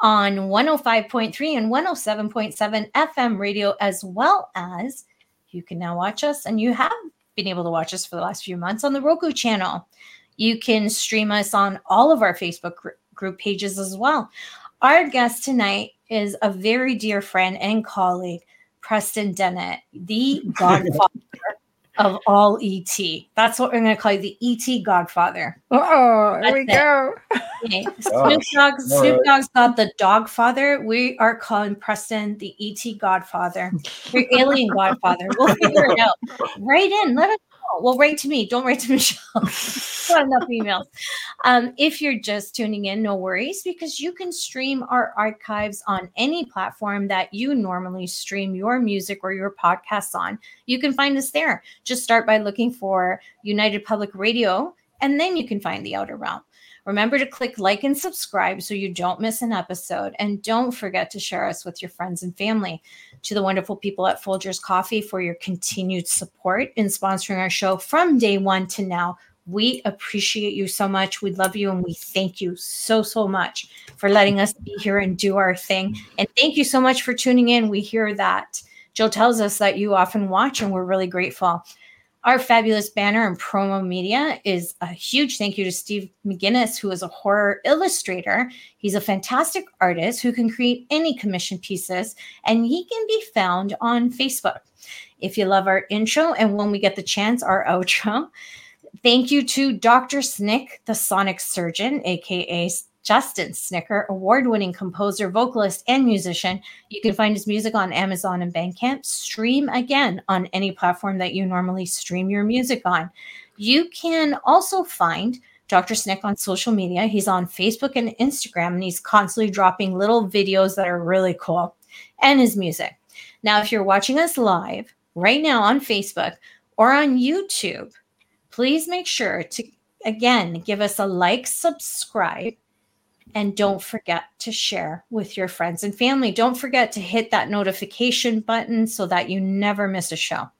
on 105.3 and 107.7 FM radio, as well as you can now watch us, and you have been able to watch us for the last few months on the Roku channel. You can stream us on all of our Facebook group pages as well. Our guest tonight is a very dear friend and colleague, Preston Dennett, the *laughs* godfather of all ET. That's what we're going to call you, the ET Godfather. Oh, there we it. go. Okay. *laughs* Snoop, Dogg, Snoop Dogg's got the Dogfather. We are calling Preston the ET Godfather, your alien Godfather. We'll figure it out. Write in. Let us well, write to me. Don't write to *laughs* Michelle. Enough emails. Um, if you're just tuning in, no worries, because you can stream our archives on any platform that you normally stream your music or your podcasts on. You can find us there. Just start by looking for United Public Radio, and then you can find the Outer Realm. Remember to click like and subscribe so you don't miss an episode. And don't forget to share us with your friends and family. To the wonderful people at Folgers Coffee for your continued support in sponsoring our show from day one to now. We appreciate you so much. We love you and we thank you so, so much for letting us be here and do our thing. And thank you so much for tuning in. We hear that. Jill tells us that you often watch, and we're really grateful. Our fabulous banner and promo media is a huge thank you to Steve McGinnis, who is a horror illustrator. He's a fantastic artist who can create any commission pieces, and he can be found on Facebook. If you love our intro and when we get the chance, our outro, thank you to Dr. Snick, the sonic surgeon, aka Justin Snicker, award winning composer, vocalist, and musician. You can find his music on Amazon and Bandcamp. Stream again on any platform that you normally stream your music on. You can also find Dr. Snick on social media. He's on Facebook and Instagram, and he's constantly dropping little videos that are really cool and his music. Now, if you're watching us live right now on Facebook or on YouTube, please make sure to again give us a like, subscribe, and don't forget to share with your friends and family. Don't forget to hit that notification button so that you never miss a show.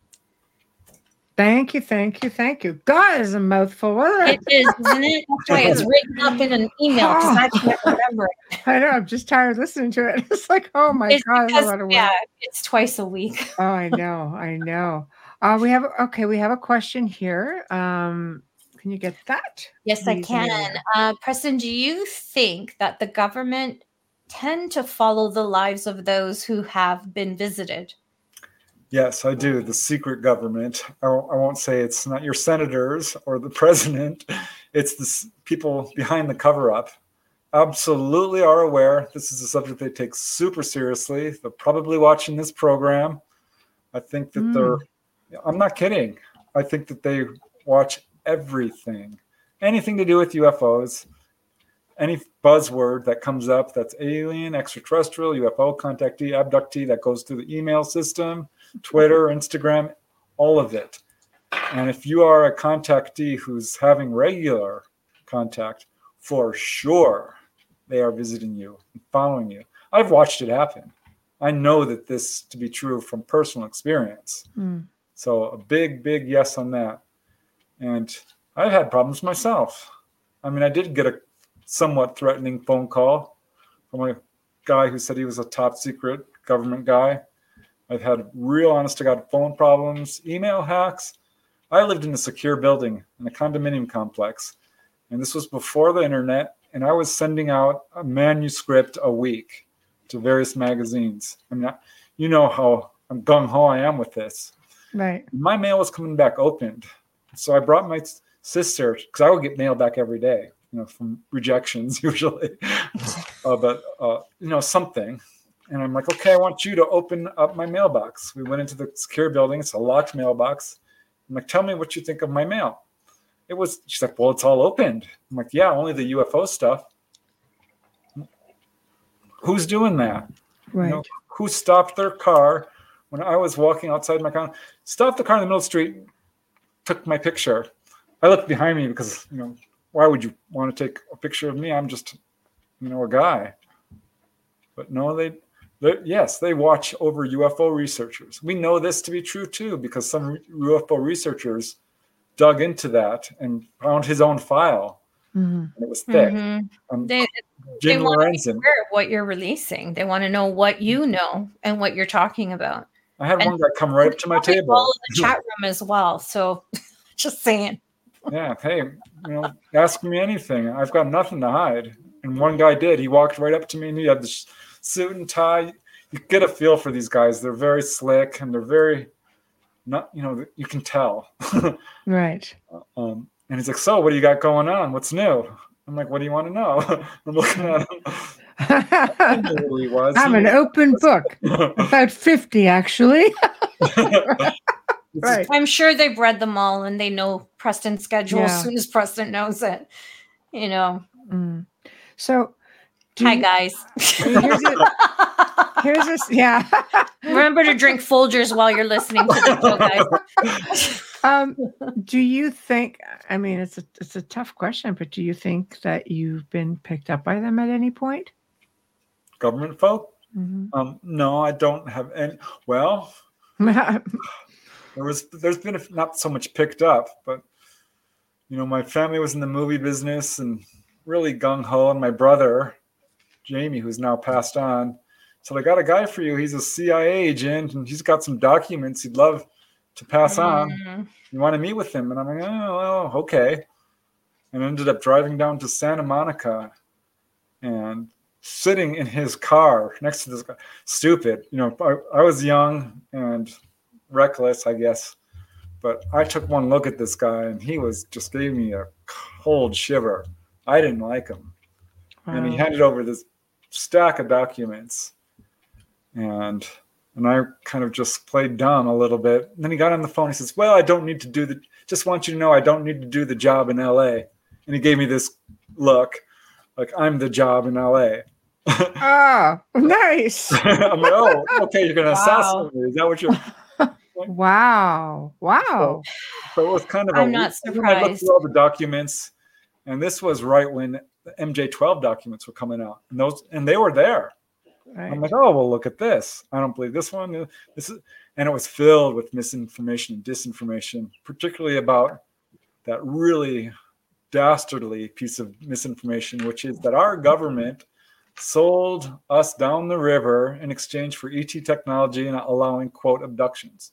Thank you, thank you, thank you. God is a mouthful. It is, isn't it? That's why it's *laughs* written up in an email because I can't remember it. *laughs* I know. I'm just tired listening to it. *laughs* It's like, oh my it's god, because, yeah, it's twice a week. oh, I know, I know. Uh, we have okay. We have a question here. Um, can you get that? Yes, I can. Uh, Preston, do you think that the government tend to follow the lives of those who have been visited? Yes, I do. The secret government. I won't, I won't say it's not your senators or the *laughs* president. It's the people behind the cover up. Absolutely are aware. This is a subject they take super seriously. They're probably watching this program. I think that mm. they're, I'm not kidding. I think that they watch everything, anything to do with UFOs, any buzzword that comes up that's alien, extraterrestrial, UFO, contactee, abductee that goes through the email system Twitter, Instagram, all of it. And if you are a contactee who's having regular contact, for sure they are visiting you and following you. I've watched it happen. I know that this to be true from personal experience. Mm. So a big, big yes on that. And I've had problems myself. I mean, I did get a somewhat threatening phone call from a guy who said he was a top secret government guy. I've had real honest to God phone problems, email hacks. I lived in a secure building in a condominium complex, and this was before the internet. And I was sending out a manuscript a week to various magazines. I mean, you know how gung ho I am with this. Right. My mail was coming back opened, so I brought my sister because I would get mail back every day, you know, from rejections *laughs* usually, uh, but uh, you know something. And I'm like, okay, I want you to open up my mailbox. We went into the secure building. It's a locked mailbox. I'm like, tell me what you think of my mail. It was, she's like, well, it's all opened. I'm like, yeah, only the UFO stuff. Who's doing that? Right. You know, who stopped their car when I was walking outside my car? Stopped the car in the middle of the street, took my picture. I looked behind me because, you know, why would you want to take a picture of me? I'm just, you know, a guy. But no, they yes, they watch over UFO researchers. We know this to be true too, because some UFO researchers dug into that and found his own file. Mm-hmm. And it was thick. Mm-hmm. Um, they, they want to be aware of what you're releasing. They want to know what you know and what you're talking about. I had and one guy come right up to my table. All the chat *laughs* room as well. So, *laughs* just saying. yeah. Hey, you know, ask me anything. I've got nothing to hide. And one guy did. He walked right up to me and he had this suit and tie. You get a feel for these guys. They're very slick and they're very not, you know, you can tell. *laughs* right. Um, and he's like, So, what do you got going on? What's new? I'm like, What do you want to know? *laughs* I'm looking at him. he was. *laughs* I'm he an was. open *laughs* book. About 50, actually. right. I'm sure they've read them all and they know Preston's schedule yeah. as soon as Preston knows it. You know. Mm. So Hi guys. Here's a, here's a yeah. *laughs* Remember to drink Folgers while you're listening to the show, guys. Um, do you think? I mean, it's a it's a tough question, but do you think that you've been picked up by them at any point? Government folk? Mm-hmm. Um, no, I don't have any. Well, *laughs* there was there's been a, not so much picked up, but you know, my family was in the movie business and really gung ho, and my brother Jamie, who's now passed on. So I got a guy for you. He's a CIA agent and he's got some documents he'd love to pass on. Mm-hmm. You want to meet with him? And I'm like, oh, well, okay. And ended up driving down to Santa Monica and sitting in his car next to this guy. Stupid. You know, I, I was young and reckless, I guess. But I took one look at this guy and he was just gave me a cold shiver. I didn't like him. Wow. And he handed over this stack of documents and and I kind of just played dumb a little bit. And then he got on the phone. He says, "Well, I don't need to do the. Just want you to know, I don't need to do the job in L.A." And he gave me this look, like I'm the job in L.A. *laughs* ah, nice. *laughs* I'm like, oh, okay, you're gonna wow. assassinate me. Is that what you're? *laughs* wow, wow. So, so, it was kind of. I'm a, not surprised. I looked through all the documents, and this was right when the MJ12 documents were coming out, and those and they were there. Right. I'm like, oh well, look at this. I don't believe this one. This is, and it was filled with misinformation and disinformation, particularly about that really dastardly piece of misinformation, which is that our government sold us down the river in exchange for ET technology and allowing quote abductions.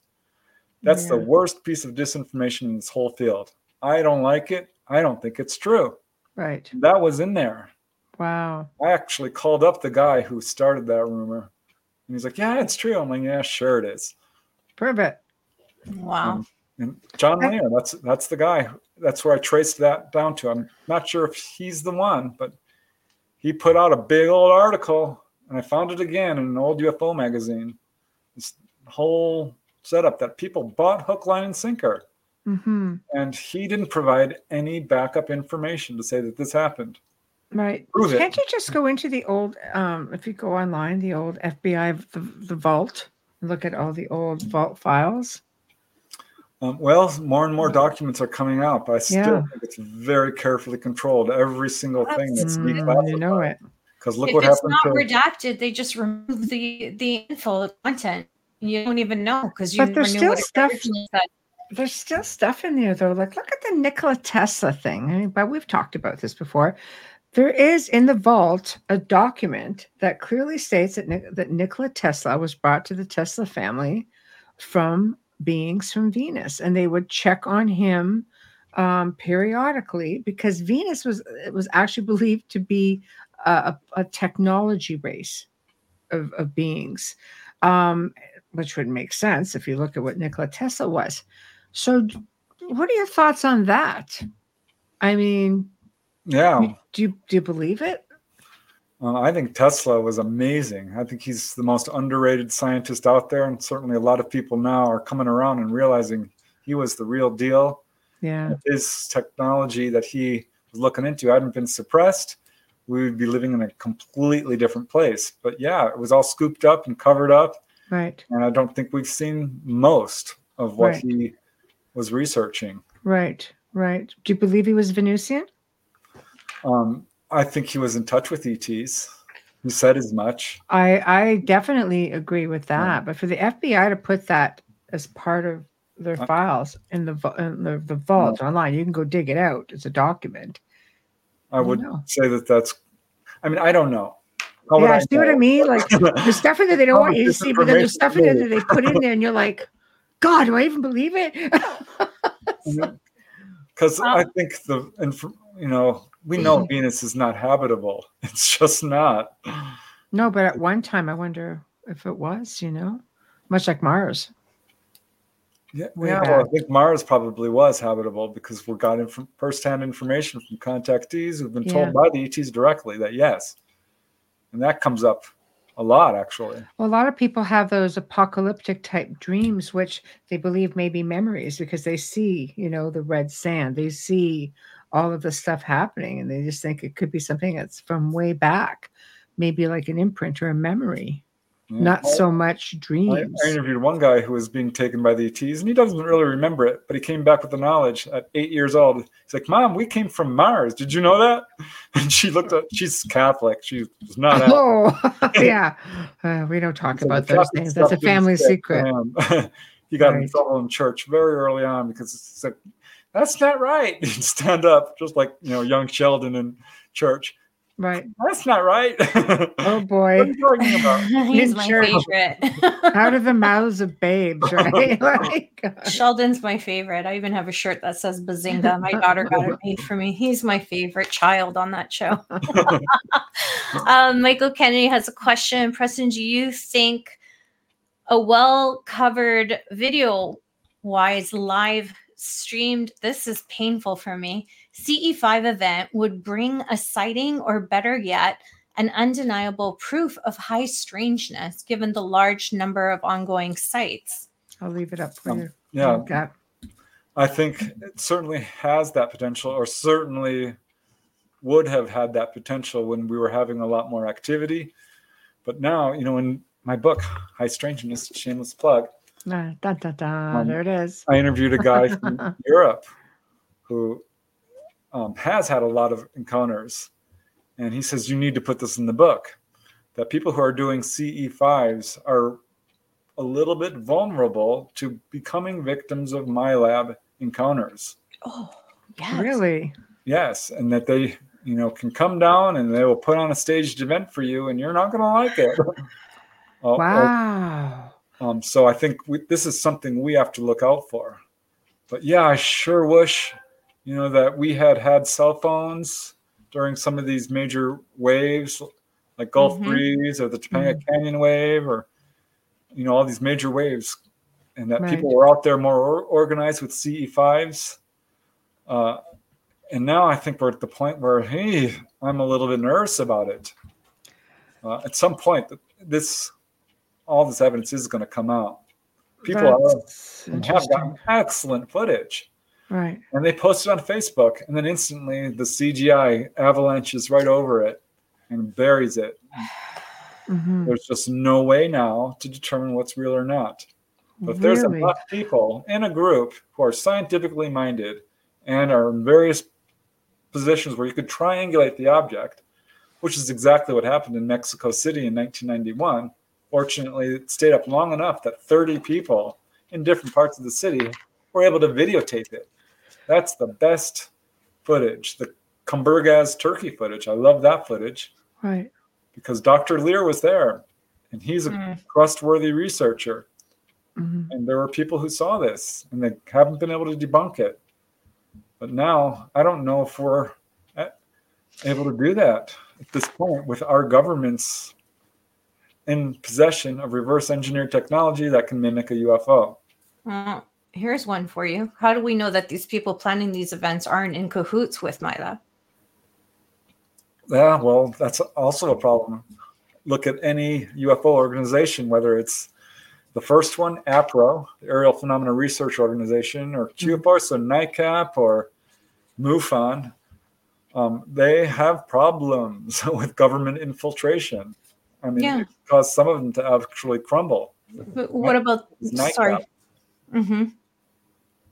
That's yeah. the worst piece of disinformation in this whole field. I don't like it. I don't think it's true. Right. That was in there. Wow. I actually called up the guy who started that rumor. And he's like, Yeah, it's true. I'm like, Yeah, sure it is. Prove it. Wow. Um, and John Mayer, that's that's the guy. That's where I traced that down to. I'm not sure if he's the one, but he put out a big old article, and I found it again in an old UFO magazine. This whole setup that people bought hook, line, and sinker. Mm-hmm. And he didn't provide any backup information to say that this happened. Right. Prove Can't it. you just go into the old, um, if you go online, the old FBI, the, the vault, and look at all the old vault files? Um, well, more and more documents are coming out, but I still yeah. think it's very carefully controlled. Every single that's, thing that's mm, You know it. Because look if what happened. If it's not to... redacted, they just remove the the info, the content. You don't even know because you but there's still stuff. There's still stuff in there though. Like look at the Nikola Tesla thing. I mean, but we've talked about this before. There is in the vault a document that clearly states that, that Nikola Tesla was brought to the Tesla family from beings from Venus, and they would check on him um, periodically because Venus was was actually believed to be a, a technology race of, of beings, um, which would make sense if you look at what Nikola Tesla was. So, what are your thoughts on that? I mean, yeah, do you do you believe it? Uh, I think Tesla was amazing. I think he's the most underrated scientist out there, and certainly a lot of people now are coming around and realizing he was the real deal. Yeah, his technology that he was looking into hadn't been suppressed, we would be living in a completely different place. But yeah, it was all scooped up and covered up. Right. And I don't think we've seen most of what right. he was researching. Right. Right. Do you believe he was Venusian? Um, I think he was in touch with ETs. He said as much. I I definitely agree with that. Yeah. But for the FBI to put that as part of their uh, files in the in the, the vault online, you can go dig it out. It's a document. I would know. say that that's. I mean, I don't know. How yeah, see know? what I mean? Like *laughs* there's stuff in there they don't want you to see, but then there's stuff in there that they put in there, and you're like, God, do I even believe it? *laughs* *laughs* Because um, I think the, you know, we know mm-hmm. Venus is not habitable. *laughs* It's just not. No, but at one time, I wonder if it was. You know, much like Mars. Yeah, yeah well, I think Mars probably was habitable because we got inf- firsthand information from contactees who've been told yeah. by the ETs directly that yes, and that comes up a lot actually. Well, a lot of people have those apocalyptic type dreams, which they believe may be memories because they see, you know, the red sand. They see all of the stuff happening and they just think it could be something that's from way back maybe like an imprint or a memory. Yeah. not so much dreams I, I, interviewed one guy who was being taken by the ets and he doesn't really remember it but he came back with the knowledge at eight years old. He's like mom we came from mars. Did you know that? *laughs* And she looked at she's catholic. She's not oh *laughs* yeah. Uh, we don't talk so about those things. That's a family secret. he *laughs* got right. in trouble in church very early on because it's like that's not right. He'd *laughs* stand up just like you know young Sheldon in church. Right. That's not right. *laughs* Oh boy. What are you talking about? *laughs* He's my favorite. Out of the mouths of babes, right? like, Sheldon's my favorite. I even have a shirt that says Bazinga. My daughter got it made for me. He's my favorite child on that show. um, Michael Kennedy has a question. Preston, do you think a well covered video wise live streamed, this is painful for me, CE5 event would bring a sighting or better yet, an undeniable proof of high strangeness given the large number of ongoing sites. I'll leave it up for um, you. Yeah. I think it certainly has that potential, or certainly would have had that potential when we were having a lot more activity. But now, you know, in my book, High Strangeness, shameless plug, uh, da, da, da, um, there it is. I interviewed a guy from *laughs* Europe who um, has had a lot of encounters. And he says, You need to put this in the book that people who are doing CE5s are a little bit vulnerable to becoming victims of MILAB encounters. Oh, yes. Really? Yes. And that they, you know, can come down and they will put on a staged event for you and you're not going to like it. *laughs* Wow. Um, so I think we, this is something we have to look out for. But yeah, I sure wish, you know, that we had had cell phones during some of these major waves, like Gulf mm-hmm. Breeze or the Topanga mm-hmm. Canyon wave, or you know all these major waves, and that right. people were out there more organized with CE5s. Uh, and now I think we're at the point where, hey, I'm a little bit nervous about it. Uh, at some point, this all this evidence is going to come out. People are, have gotten excellent footage. Right. And they post it on Facebook, and then instantly the CGI avalanches right over it and buries it. Mm-hmm. There's just no way now to determine what's real or not. But if there's enough people in a group who are scientifically minded and are in various positions where you could triangulate the object, which is exactly what happened in Mexico City in 1991. Fortunately, it stayed up long enough that 30 people in different parts of the city were able to videotape it. That's the best footage. The Kumburgaz turkey footage. I love that footage. Right. Because Dr. Leir was there and he's a mm. trustworthy researcher. Mm-hmm. And there were people who saw this and they haven't been able to debunk it. But now I don't know if we're able to do that at this point with our governments in possession of reverse engineered technology that can mimic a UFO. Uh, here's one for you. How do we know that these people planning these events aren't in cahoots with MILAB? Yeah, well, that's also a problem. Look at any UFO organization, whether it's the first one, APRO, the Aerial Phenomena Research Organization, or CUFOS, mm-hmm. so NICAP, or MUFON, um, they have problems *laughs* with government infiltration. I mean, yeah. it caused some of them to actually crumble. But what about, sorry. Mm-hmm.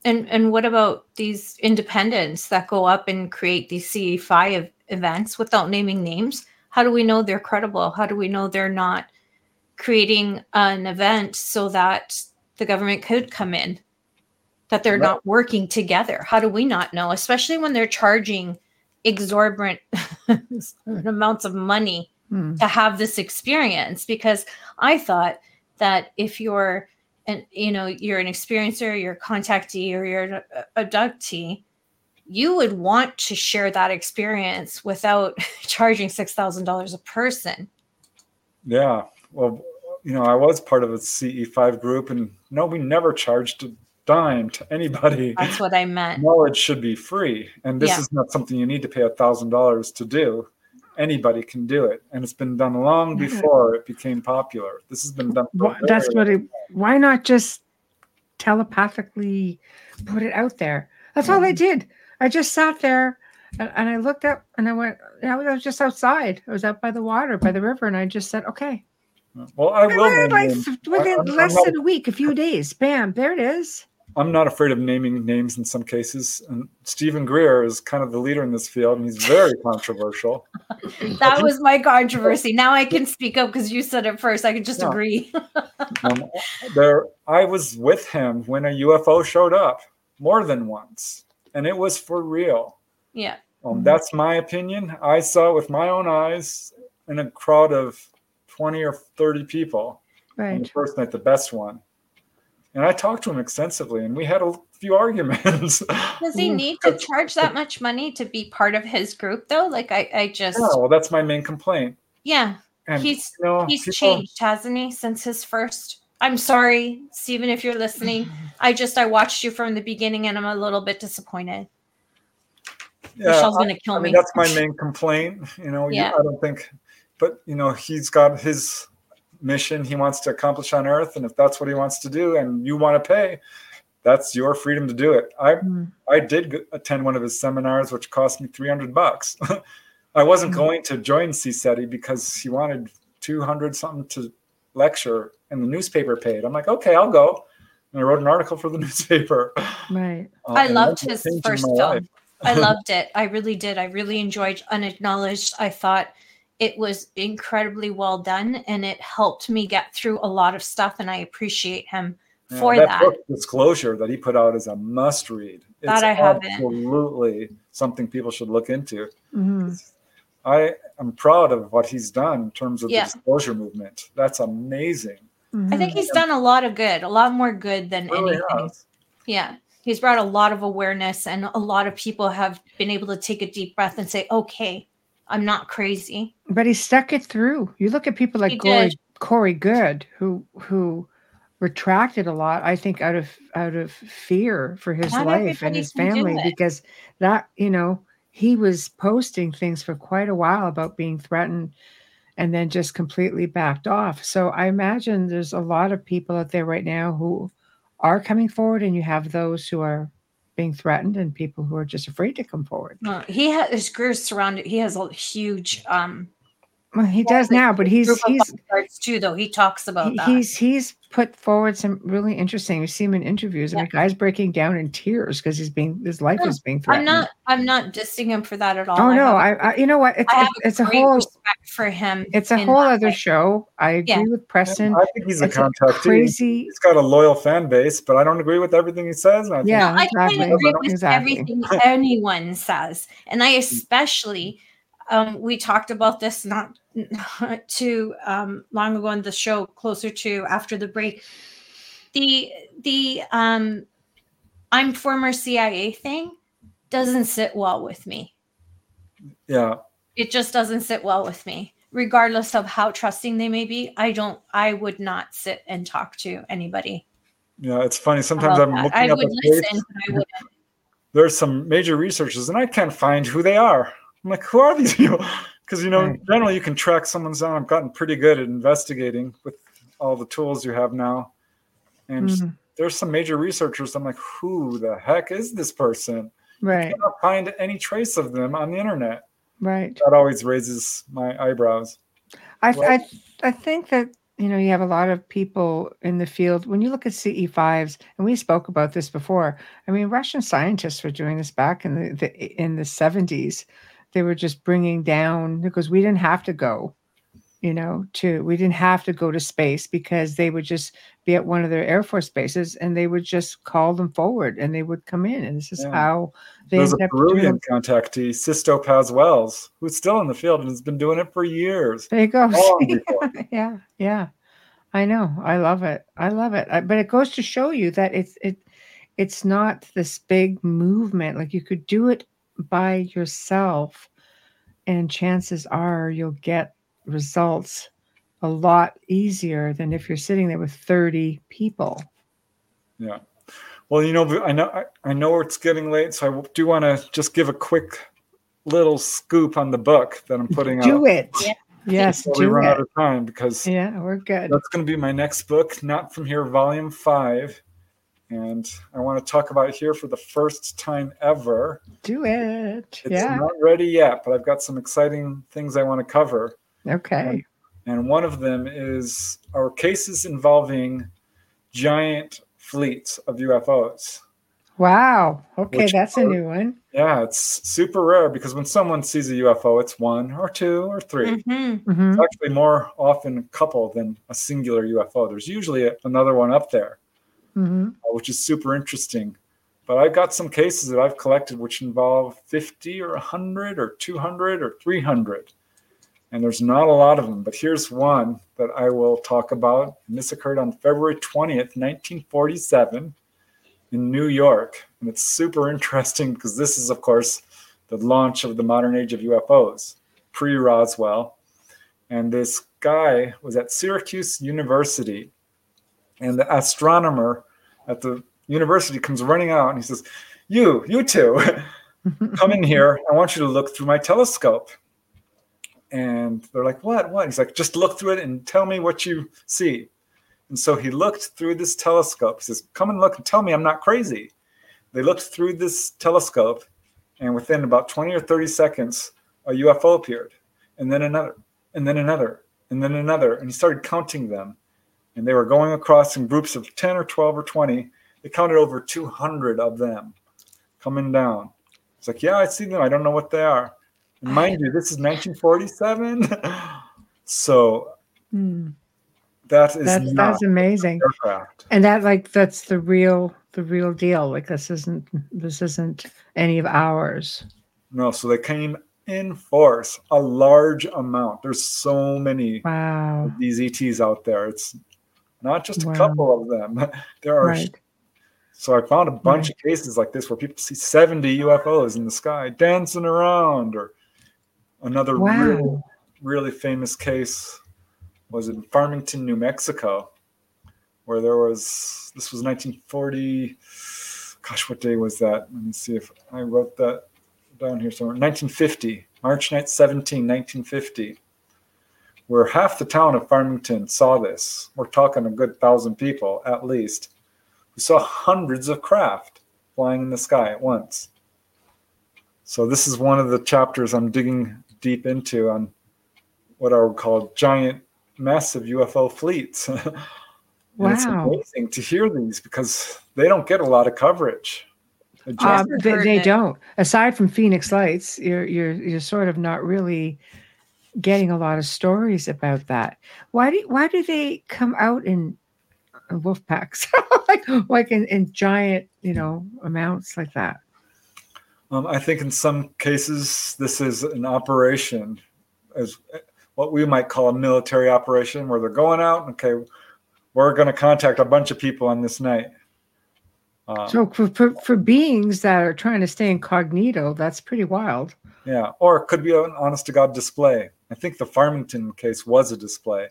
And and what about these independents that go up and create these CE5 events without naming names? How do we know they're credible? How do we know they're not creating an event so that the government could come in? That they're right. not working together? How do we not know? Especially when they're charging exorbitant *laughs* amounts of money hmm. to have this experience. Because I thought that if you're and you know you're an experiencer you're a contactee or you're an abductee you would want to share that experience without *laughs* charging $6000 a person yeah well you know i was part of a ce5 group and no we never charged a dime to anybody that's what i meant knowledge should be free and this yeah. is not something you need to pay a thousand dollars to do anybody can do it. And it's been done long before it became popular. This has been done that's what it why not just telepathically put it out there? That's all i mm-hmm. did. I just sat there and, and i looked up and i went i was just outside. I was out by the water by the river and i just said okay. Well i will like within I, less than a week a few days bam there it is I'm not afraid of naming names in some cases. And Steven Greer is kind of the leader in this field, and he's very *laughs* controversial. that was my controversy. Now I can speak up because you said it first. I can just yeah. agree. *laughs* um, there, I was with him when a UFO showed up more than once, and it was for real. Yeah. Um, mm-hmm. That's my opinion. I saw it with my own eyes in a crowd of 20 or 30 people. Right. On the first night, the best one and I talked to him extensively, and we had a few arguments. *laughs* Does he mm-hmm. need to charge that much money to be part of his group, though? Like, I, I just. No, well, that's my main complaint. Yeah, and, he's you know, he's people... changed, hasn't he, since his first. I'm sorry, Steven, if you're listening. I just I watched you from the beginning, and I'm a little bit disappointed. Yeah, Michelle's gonna kill I me. Mean, that's my main complaint. You know, yeah. I don't think, but you know, he's got his mission he wants to accomplish on earth and if that's what he wants to do and you want to pay that's your freedom to do it. I mm. i did attend one of his seminars which cost me 300 bucks. *laughs* I wasn't mm. going to join CSETI because he wanted 200 something to lecture and the newspaper paid. I'm like okay i'll go. And i wrote an article for the *laughs* newspaper. Right. Uh, i loved his first film. i *laughs* loved it. I really did. I really enjoyed unacknowledged. I thought it was incredibly well done and it helped me get through a lot of stuff and I appreciate him yeah, for that. that. disclosure that he put out is a must read. It's that I haven't. Absolutely something people should look into. Mm-hmm. I am proud of what he's done in terms of yeah. the disclosure movement. That's amazing. Mm-hmm. I think he's done a lot of good, a lot more good than really anything. Has. Yeah. He's brought a lot of awareness, and a lot of people have been able to take a deep breath and say, okay, I'm not crazy. But he stuck it through. You look at people like Corey, Corey Goode, who who retracted a lot, I think, out of out of fear for his not life and his family, because that, you know, he was posting things for quite a while about being threatened and then just completely backed off. So I imagine there's a lot of people out there right now who are coming forward, and you have those who are being threatened and people who are just afraid to come forward. Uh, he has his career surrounded. He has a huge um, well, he does now, but he's he's too though. He talks about that. He's he's put forward some really interesting. You see him in interviews, and the guy's breaking down in tears because he's being his life no, is being threatened. I'm not I'm not dissing him for that at all. Oh I no, I, I, you know what? It's, it's, it's a whole respect for him. It's a whole other way. show. I agree yeah. with Preston. I think he's a contact. Crazy. He's got a loyal fan base, but I don't agree with everything he says. I yeah, I can't agree with exactly. everything anyone says, and I *laughs* especially. Um, we talked about this not *laughs* too um, long ago on the show, closer to after the break. The the um, I'm former CIA thing doesn't sit well with me. Yeah, it just doesn't sit well with me. Regardless of how trusting they may be, I don't. I would not sit and talk to anybody. Yeah, it's funny. Sometimes I'm that. looking I up would listen, There's some major researchers, and I can't find who they are. I'm like, who are these people? Because you know right. generally you can track someone's down i've gotten pretty good at investigating with all the tools you have now. And mm-hmm. there's some major researchers i'm like who the heck is this person? Right. I cannot find any trace of them on the internet. Right. That always raises my eyebrows. I well, I, I think that you know you have a lot of people in the field. When you look at ce5s and we spoke about this before i mean russian scientists were doing this back in the, the in the 70s they were just bringing down because we didn't have to go you know to we didn't have to go to space because they would just be at one of their air force bases and they would just call them forward and they would come in. And this is yeah. how they there's a Peruvian contactee Sixto Paz Wells who's still in the field and has been doing it for years. There you go. *laughs* Yeah yeah. I know. I love it. I love it. I, but it goes to show you that it's it it's not this big movement. Like you could do it by yourself, and chances are you'll get results a lot easier than if you're sitting there with 30 people. Yeah. Well, you know, I know I, I know it's getting late, so I do want to just give a quick little scoop on the book that I'm putting do out. Do it. Yeah. Yes, we run it. out of time because yeah, we're good. That's going to be my next book, not from here, volume five. And I want to talk about here for the first time ever. Do it. It's yeah. not ready yet, but I've got some exciting things I want to cover. Okay. And, and one of them is our cases involving giant fleets of UFOs. Wow. Okay, that's are, a new one. Yeah, it's super rare because when someone sees a UFO, it's one or two or 3 mm-hmm. Mm-hmm. It's actually more often a couple than a singular UFO. There's usually another one up there mm-hmm. uh, which is super interesting. But I've got some cases that I've collected which involve 50 or 100 or 200 or 300. And there's not a lot of them. But here's one that I will talk about. And this occurred on February 20th, 1947 in New York. And it's super interesting because this is, of course, the launch of the modern age of UFOs, pre Roswell. And this guy was at Syracuse University and the astronomer at the university comes running out and he says, You, you two, *laughs* come in here. I want you to look through my telescope. And they're like, What? What? He's like, Just look through it and tell me what you see. And so he looked through this telescope. He says, Come and look and tell me I'm not crazy. They looked through this telescope, and within about 20 or 30 seconds, a UFO appeared, and then another, and then another, and then another. And he started counting them and they were going across in groups of 10 or 12 or 20. They counted over 200 of them coming down. It's like, yeah, I see them. I don't know what they are. mind you, this is 1947. *laughs* so mm. that is that's, that's amazing. Aircraft. And that like that's the real the real deal. Like this isn't this isn't any of ours. No, so they came in force a large amount. There's so many wow. these ETs out there. It's not just a wow. couple of them. *laughs* There are right. So I found a bunch right. of cases like this where people see 70 UFOs in the sky dancing around, or another wow. really, really famous case was in Farmington, New Mexico, where there was this was 1940. Gosh, what day was that? Let me see if I wrote that down here somewhere. 1950, March 17, 1950, where half the town of Farmington saw this. We're talking a good thousand people at least we saw hundreds of craft flying in the sky at once. So this is one of the chapters I'm digging deep into on what are called giant, massive UFO fleets. *laughs* wow. It's amazing to hear these because they don't get a lot of coverage. Um, they, they don't. Aside from Phoenix Lights, you're you're you're sort of not really getting a lot of stories about that. Why do why do they come out in wolf packs, *laughs* like like in, in giant, you know, amounts like that. Um, I think in some cases this is an operation, as what we might call a military operation, where they're going out. Okay, we're going to contact a bunch of people on this night. Um, so for, for, for beings that are trying to stay incognito, that's pretty wild. Yeah, or it could be an honest to God display. I think the Farmington case was a display.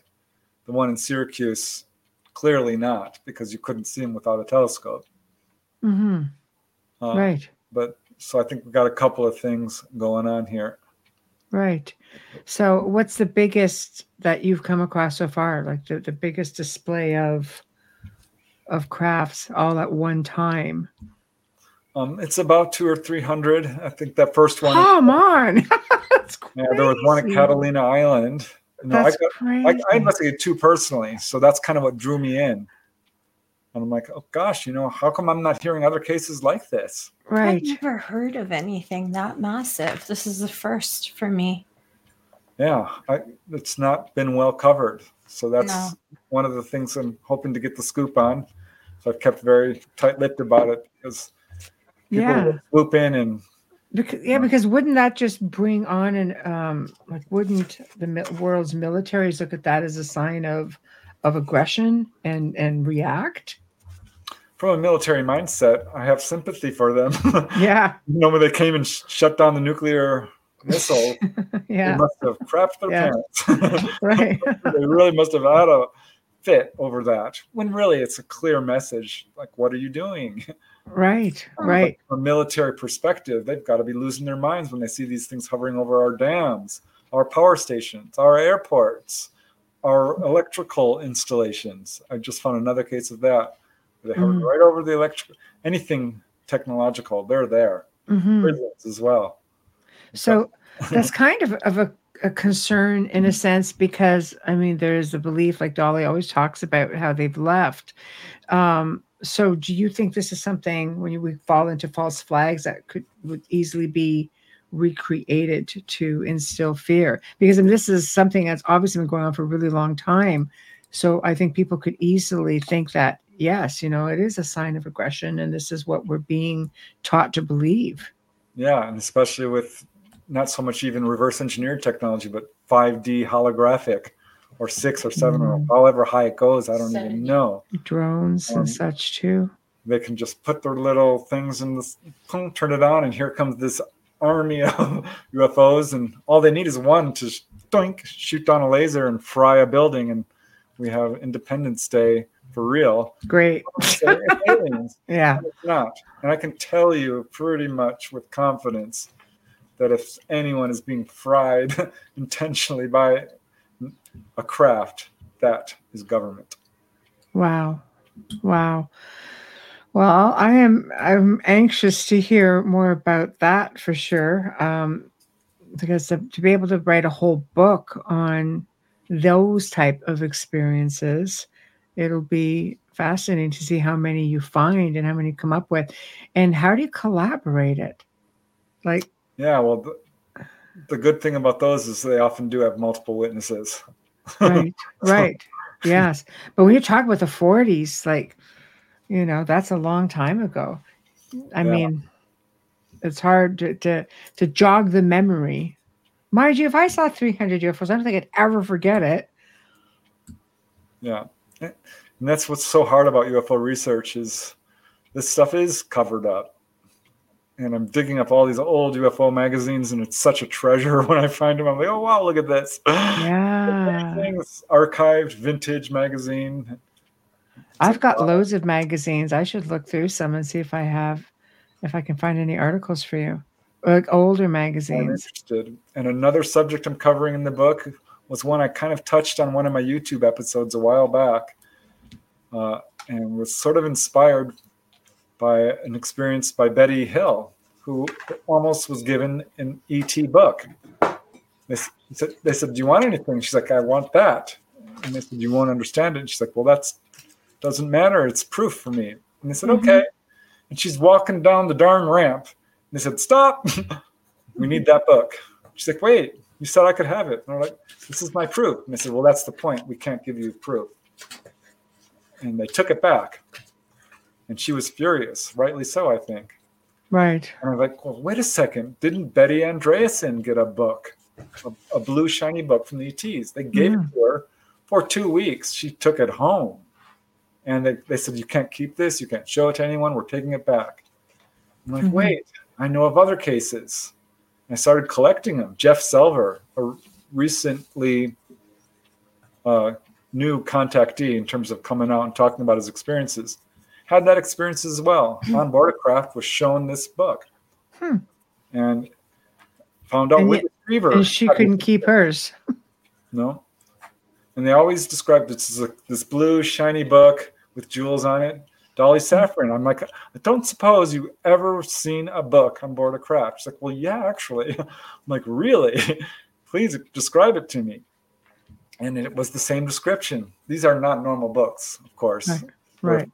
The one in Syracuse Clearly not, because you couldn't see them without a telescope. Mm-hmm. Uh, right. But so I think we've got a couple of things going on here. Right. So, what's the biggest that you've come across so far? Like the, the biggest display of of crafts all at one time? Um, it's about two or three hundred. I think that first one. Come on. *laughs* yeah, there was one at Catalina Island. No, I, got, I, I investigated two personally, so that's kind of what drew me in. And I'm like, oh gosh, you know, how come I'm not hearing other cases like this? Right. I've never heard of anything that massive. This is the first for me. Yeah, I, it's not been well covered. So that's no. one of the things I'm hoping to get the scoop on. So I've kept very tight-lipped about it because people yeah. swoop in and because, yeah, because wouldn't that just bring on and um, like wouldn't the world's militaries look at that as a sign of of aggression and and react? From a military mindset, I have sympathy for them. *laughs* Yeah, you know when they came and sh- shut down the nuclear missile, *laughs* yeah, they must have crapped their yeah. pants. *laughs* right, they really must have had a fit over that. When really it's a clear message, like, what are you doing? Right, right. *laughs* From a military perspective, they've got to be losing their minds when they see these things hovering over our dams, our power stations, our airports, our electrical installations. I just found another case of that. They hover mm. right over the electric anything technological. They're there. Mm-hmm. Prisons as well. So *laughs* that's kind of, of a, a concern in a sense because I mean there's a belief like Dolly always talks about how they've left. Um, so do you think this is something when we fall into false flags that could would easily be recreated to, to instill fear? Because I mean, this is something that's obviously been going on for a really long time. So i think people could easily think that yes you know it is a sign of aggression and this is what we're being taught to believe. Yeah and especially with not so much even reverse engineered technology but 5d holographic or six or seven mm. or however high it goes. I don't even know. Drones um, and such too. They can just put their little things in this, boom, turn it on, and here comes this army of *laughs* UFOs, and all they need is one to doink, shoot down a laser and fry a building, and we have Independence Day for real. Great. *laughs* *laughs* yeah. It's not. And I can tell you pretty much with confidence that if anyone is being fried *laughs* intentionally by a craft that is government. Wow. Wow. Well, I am I'm anxious to hear more about that for sure. Um, because to, to be able to write a whole book on those type of experiences, it'll be fascinating to see how many you find and how many you come up with, and how do you collaborate it? Like, yeah, well, the good thing about those is they often do have multiple witnesses. right, *laughs* right, yes. But when you talk about the 40s, like, you know, that's a long time ago. I yeah. mean, it's hard to, to to jog the memory. Mind you, if I saw 300 UFOs, I don't think I'd ever forget it. Yeah, and that's what's so hard about UFO research is this stuff is covered up and I'm digging up all these old UFO magazines, and it's such a treasure *laughs* when I find them. I'm like, oh wow, look at this! *laughs* Yeah, things archived, vintage magazine. I've got loads of magazines. I should look through some and see if I have, if I can find any articles for you, like older magazines. I'm interested. And another subject I'm covering in the book was one I kind of touched on one of my YouTube episodes a while back, uh, and was sort of inspired by an experience by Betty Hill, who almost was given an ET book. They said, they said, Do you want anything? She's like, I want that. And they said, You won't understand it. And she's like, Well, that's doesn't matter. It's proof for me. And they said, mm-hmm. Okay. And she's walking down the darn ramp. And they said, Stop. *laughs* we need that book. She's like, Wait, you said I could have it. And they're like, This is my proof. And they said, Well, that's the point. We can't give you proof. And they took it back and she was furious, rightly so, I think. Right. And I'm like, well, wait a second. Didn't Betty Andreasson get a book, a, a blue shiny book from the ETs? They gave yeah. it to her for two weeks. She took it home. And they, they said, you can't keep this. You can't show it to anyone. We're taking it back. I'm like, mm-hmm. wait, I know of other cases. I started collecting them. Jeff Selver, a recently uh, new contactee in terms of coming out and talking about his experiences had that experience as well. Hmm. On board a craft was shown this book, hmm. and found out with retriever. And she couldn't keep hers. *laughs* No, and they always described this as a, this blue shiny book with jewels on it. Dolly hmm. Safran. I'm like, I don't suppose you ever seen a book on board a craft. She's like, well, yeah, actually. *laughs* I'm like, really? *laughs* Please describe it to me. And it was the same description. These are not normal books, of course. Right. right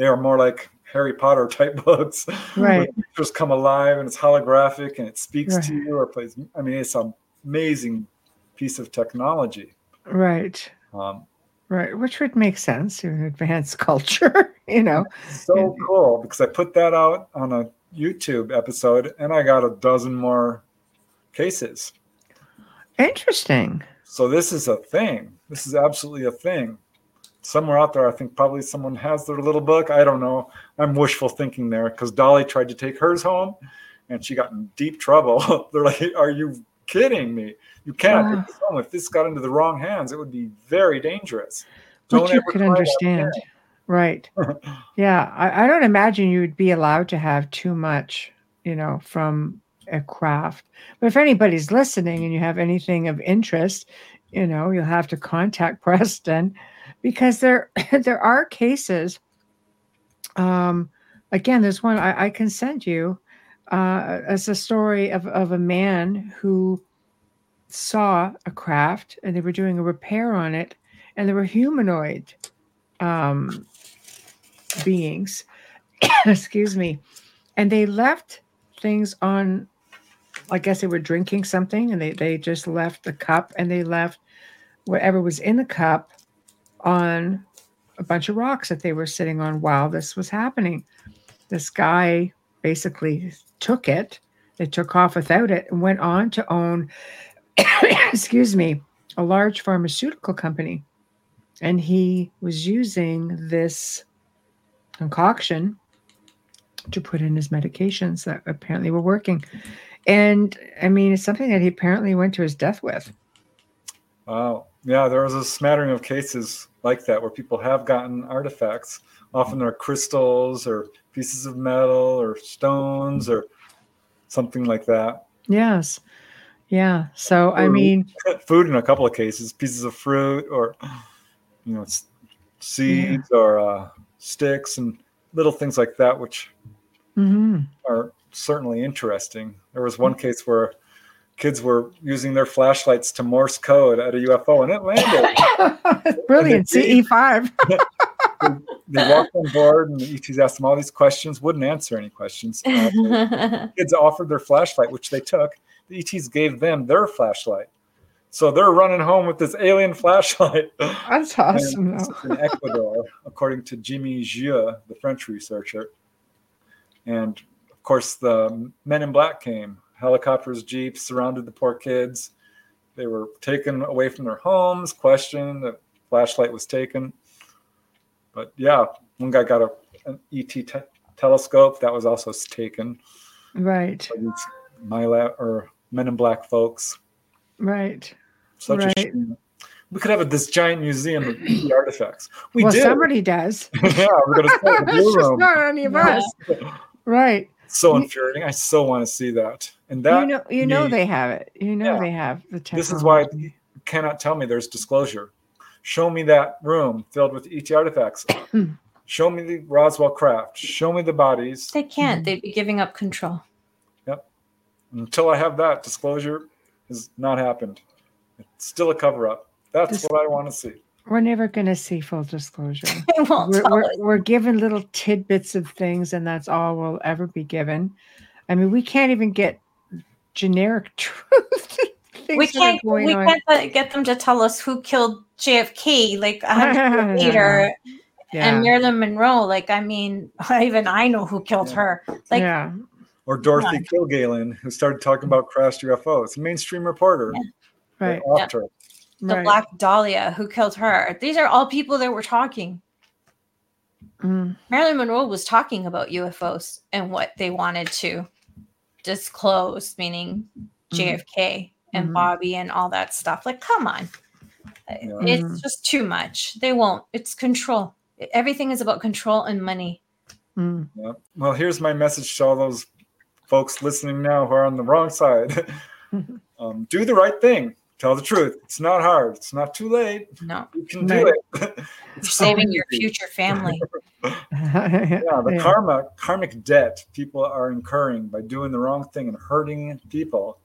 they are more like Harry Potter type *laughs* books. Right. Just come alive and it's holographic and it speaks right. to you or plays. I mean, it's an amazing piece of technology. Right. Um, right. Which would make sense in advanced *laughs* culture, you know. So cool because I put that out on a YouTube episode and I got a dozen more cases. Interesting. So this is a thing. This is absolutely a thing somewhere out there, I think probably someone has their little book. I don't know. I'm wishful thinking there because Dolly tried to take hers home and she got in deep trouble. *laughs* They're like, Are you kidding me? You cannot uh, take this home. If this got into the wrong hands, it would be very dangerous. Don't you can understand. Right. *laughs* yeah. I, I don't imagine you would be allowed to have too much, you know, from a craft. But if anybody's listening and you have anything of interest, you know, you'll have to contact *laughs* Preston because there *laughs* there are cases. Um, again, there's one I, I can send you uh, as a story of of a man who saw a craft and they were doing a repair on it, and there were humanoid um, beings. *coughs* excuse me, and they left things on. I guess they were drinking something, and they they just left the cup, and they left whatever was in the cup on a bunch of rocks that they were sitting on while this was happening. This guy basically took it, they took off without it, and went on to own, *coughs* excuse me, a large pharmaceutical company. And he was using this concoction to put in his medications that apparently were working. And I mean, it's something that he apparently went to his death with. Wow. Yeah, there was a smattering of cases like that where people have gotten artifacts. Often they're crystals or pieces of metal or stones or something like that. Yes. Yeah. So, I mean, *laughs* food in a couple of cases, pieces of fruit or, you know, seeds yeah. or uh, sticks and little things like that, which mm-hmm. are certainly interesting. There was one case where kids were using their flashlights to Morse code at a UFO, and it landed. *laughs* Brilliant, CE five. *laughs* they walked on board, and the ETs asked them all these questions. Wouldn't answer any questions. Uh, *laughs* kids offered their flashlight, which they took. The ETs gave them their flashlight. So they're running home with this alien flashlight. That's awesome. in Ecuador, according to Jimmy Guieu, the French researcher. And of course, the men in black came. Helicopters, jeeps surrounded the poor kids. They were taken away from their homes, questioned. The flashlight was taken. But yeah, one guy got a, an ET te- telescope that was also taken. Right. MILAB or Men in Black folks. Right. Such right. a shame. We could have a, this giant museum of ET *clears throat* artifacts. We well, did. somebody does. *laughs* yeah, we're going to start *laughs* blue room. not any of us. Right. So infuriating. I so want to see that. And that you know, you know they have it. You know yeah. they have the technology. This is why you cannot tell me there's disclosure. Show me that room filled with ET artifacts. *coughs* Show me the Roswell craft. Show me the bodies. They can't. They'd be giving up control. Yep. Until I have that disclosure, has not happened. It's still a cover up. That's this, what I want to see. We're never going to see full disclosure. *laughs* we're, we're, we're, given little tidbits of things, and that's all we'll ever be given. I mean, we can't even get generic *laughs* truth. we can't. We on. can't get them to tell us who killed JFK like a hundred years *laughs* later. Yeah. And Marilyn Monroe, like I mean, even I know who killed yeah. her. Like, yeah. Or Dorothy yeah. Kilgallen, who started talking about crashed UFOs, mainstream reporter. Right. The right. Black Dahlia, who killed her. These are all people that were talking. Mm. Marilyn Monroe was talking about UFOs and what they wanted to disclose, meaning JFK mm. and mm-hmm. Bobby and all that stuff. Like, come on. Yeah. It's mm. just too much. They won't. It's control. Everything is about control and money. Mm. Yeah. Well, here's my message to all those folks listening now who are on the wrong side. *laughs* um, do the right thing. Tell the truth. It's not hard. It's not too late. No, you can do it. You're saving your *laughs* future family. *laughs* yeah, the yeah. karma, karmic debt people are incurring by doing the wrong thing and hurting people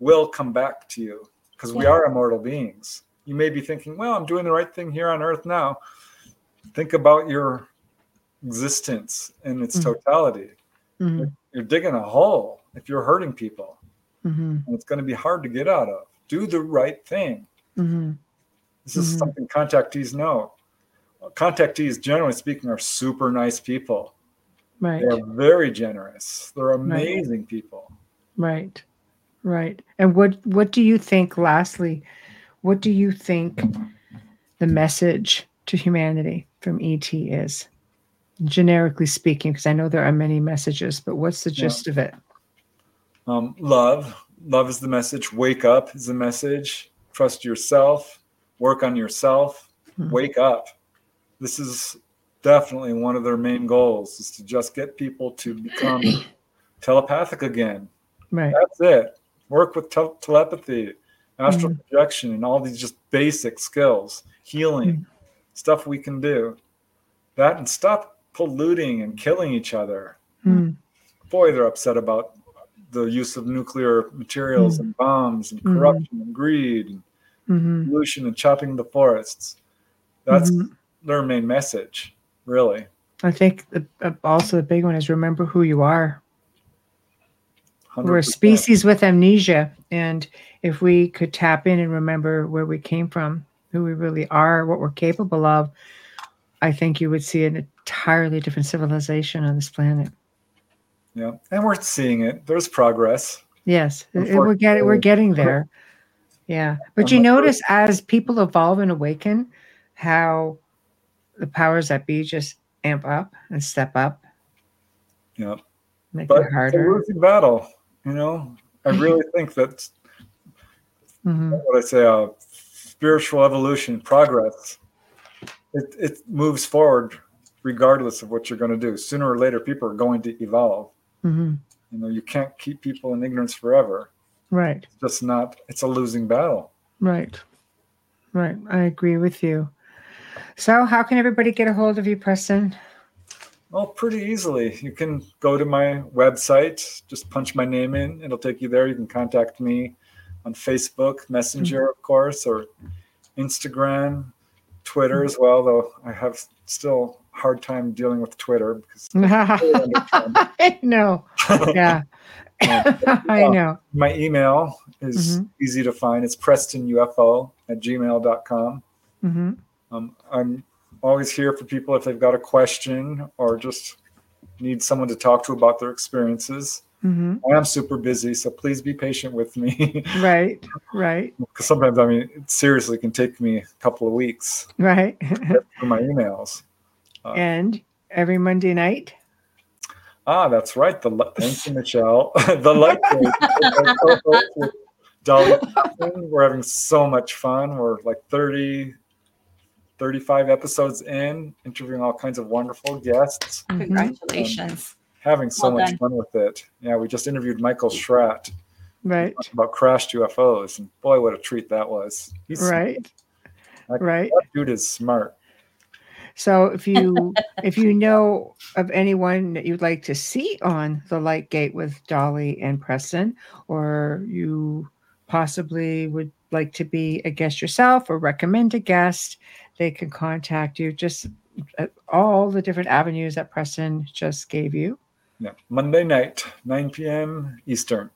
will come back to you because yeah. we are immortal beings. You may be thinking, well, I'm doing the right thing here on earth now. Think about your existence in its mm-hmm. totality. Mm-hmm. You're, you're, digging a hole if you're hurting people. Mm-hmm. And it's going to be hard to get out of. Do the right thing. Mm-hmm. This is mm-hmm. something contactees know. Contactees, generally speaking, are super nice people. Right. They're very generous. They're amazing right. people. Right. Right. And what what do you think lastly? What do you think the message to humanity from ET is? Generically speaking, because I know there are many messages, but what's the gist yeah. of it? Um, love. Love is the message. Wake up is the message. Trust yourself. Work on yourself. Mm-hmm. Wake up. This is definitely one of their main goals is to just get people to become *clears throat* telepathic again. Right. That's it work with te- telepathy, astral mm. projection, and all these just basic skills, healing, mm. stuff we can do. That and stop polluting and killing each other. Mm. Boy, they're upset about the use of nuclear materials mm. and bombs and corruption and greed and mm-hmm. pollution and chopping the forests. That's mm-hmm. their main message, really. I think the, also the big one is remember who you are. we are a species with amnesia. And if we could tap in and remember where we came from, who we really are, what we're capable of, I think you would see an entirely different civilization on this planet. Yeah, and we're seeing it. There's progress. Yes, we're getting we're getting there. Yeah, but you notice as people evolve and awaken, how the powers that be just amp up and step up. Yeah, make but it harder. It's a losing battle. You know, I *laughs* really think that mm-hmm. what I say, uh, spiritual evolution, progress, it, it moves forward regardless of what you're going to do. Sooner or later, people are going to evolve. Mm-hmm. You know, you can't keep people in ignorance forever. Right. It's just not. It's a losing battle. Right. Right. I agree with you. So, how can everybody get a hold of you, Preston? Well, pretty easily. You can go to my website, just punch my name in. It'll take you there. You can contact me on Facebook, Messenger, mm-hmm. of course, or Instagram, Twitter as well, though I have still hard time dealing with Twitter because *laughs* I know. *laughs* yeah. *laughs* I know. My email is mm-hmm. easy to find. It's prestonufo at gmail.com. Mm-hmm. Um, I'm always here for people if they've got a question or just need someone to talk to about their experiences. Mm-hmm. I am super busy, so please be patient with me. right, right. Because sometimes, I mean, it seriously can take me a couple of weeks. Right. for my emails. Uh, and every Monday night. Ah, that's right. The thank you, Michelle. *laughs* the light Dolly. We're having so much fun. We're like 30, 35 episodes in, interviewing all kinds of wonderful guests. Mm-hmm. Congratulations. having so well much done. fun with it. Yeah, we just interviewed Michael Schratt. Right. About crashed UFOs. And boy, what a treat that was. He's right. That, right. That dude is smart. So if you if you know of anyone that you'd like to see on the Light Gate with Dolly and Preston, or you possibly would like to be a guest yourself or recommend a guest, they can contact you just at all the different avenues that Preston just gave you. Yeah. Monday night, 9 p.m. Eastern.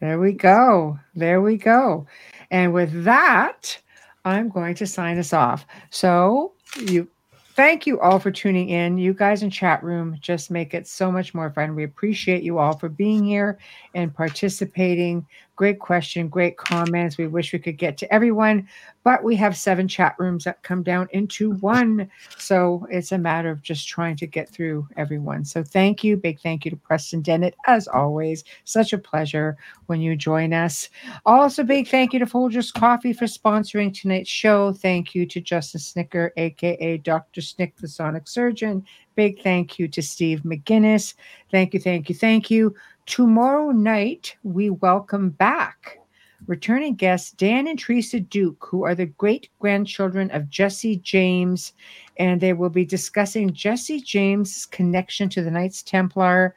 There we go. There we go. And with that, I'm going to sign us off. So you thank you all for tuning in. You guys in chat room just make it so much more fun. We appreciate you all for being here and participating. Great question, great comments. We wish we could get to everyone, but we have seven chat rooms that come down into one. So it's a matter of just trying to get through everyone. So thank you. Big thank you to Preston Dennett, as always. Such a pleasure when you join us. Also, big thank you to Folgers Coffee for sponsoring tonight's show. Thank you to Justin Snicker, aka Dr. Snick, the Sonic Surgeon. Big thank you to Steve McGinnis. Thank you, thank you, thank you. Tomorrow night, we welcome back returning guests Dan and Teresa Duke, who are the great grandchildren of Jesse James, and they will be discussing Jesse James' connection to the Knights Templar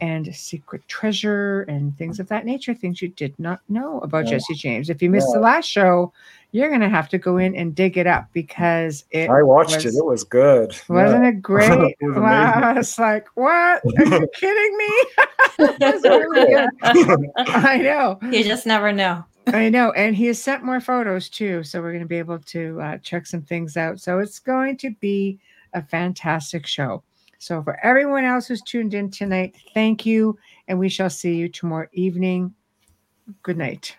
and secret treasure and things of that nature, things you did not know about yeah. Jesse James. If you missed yeah. the last show, you're going to have to go in and dig it up because it. I watched was, it. It was good. Wasn't yeah. it *laughs* great? it wow. It's like, what? *laughs* Are you kidding me? *laughs* Really good. I know. You just never know. I know. And he has sent more photos too. So we're going to be able to uh, check some things out. So it's going to be a fantastic show. So, for everyone else who's tuned in tonight, thank you. And we shall see you tomorrow evening. Good night.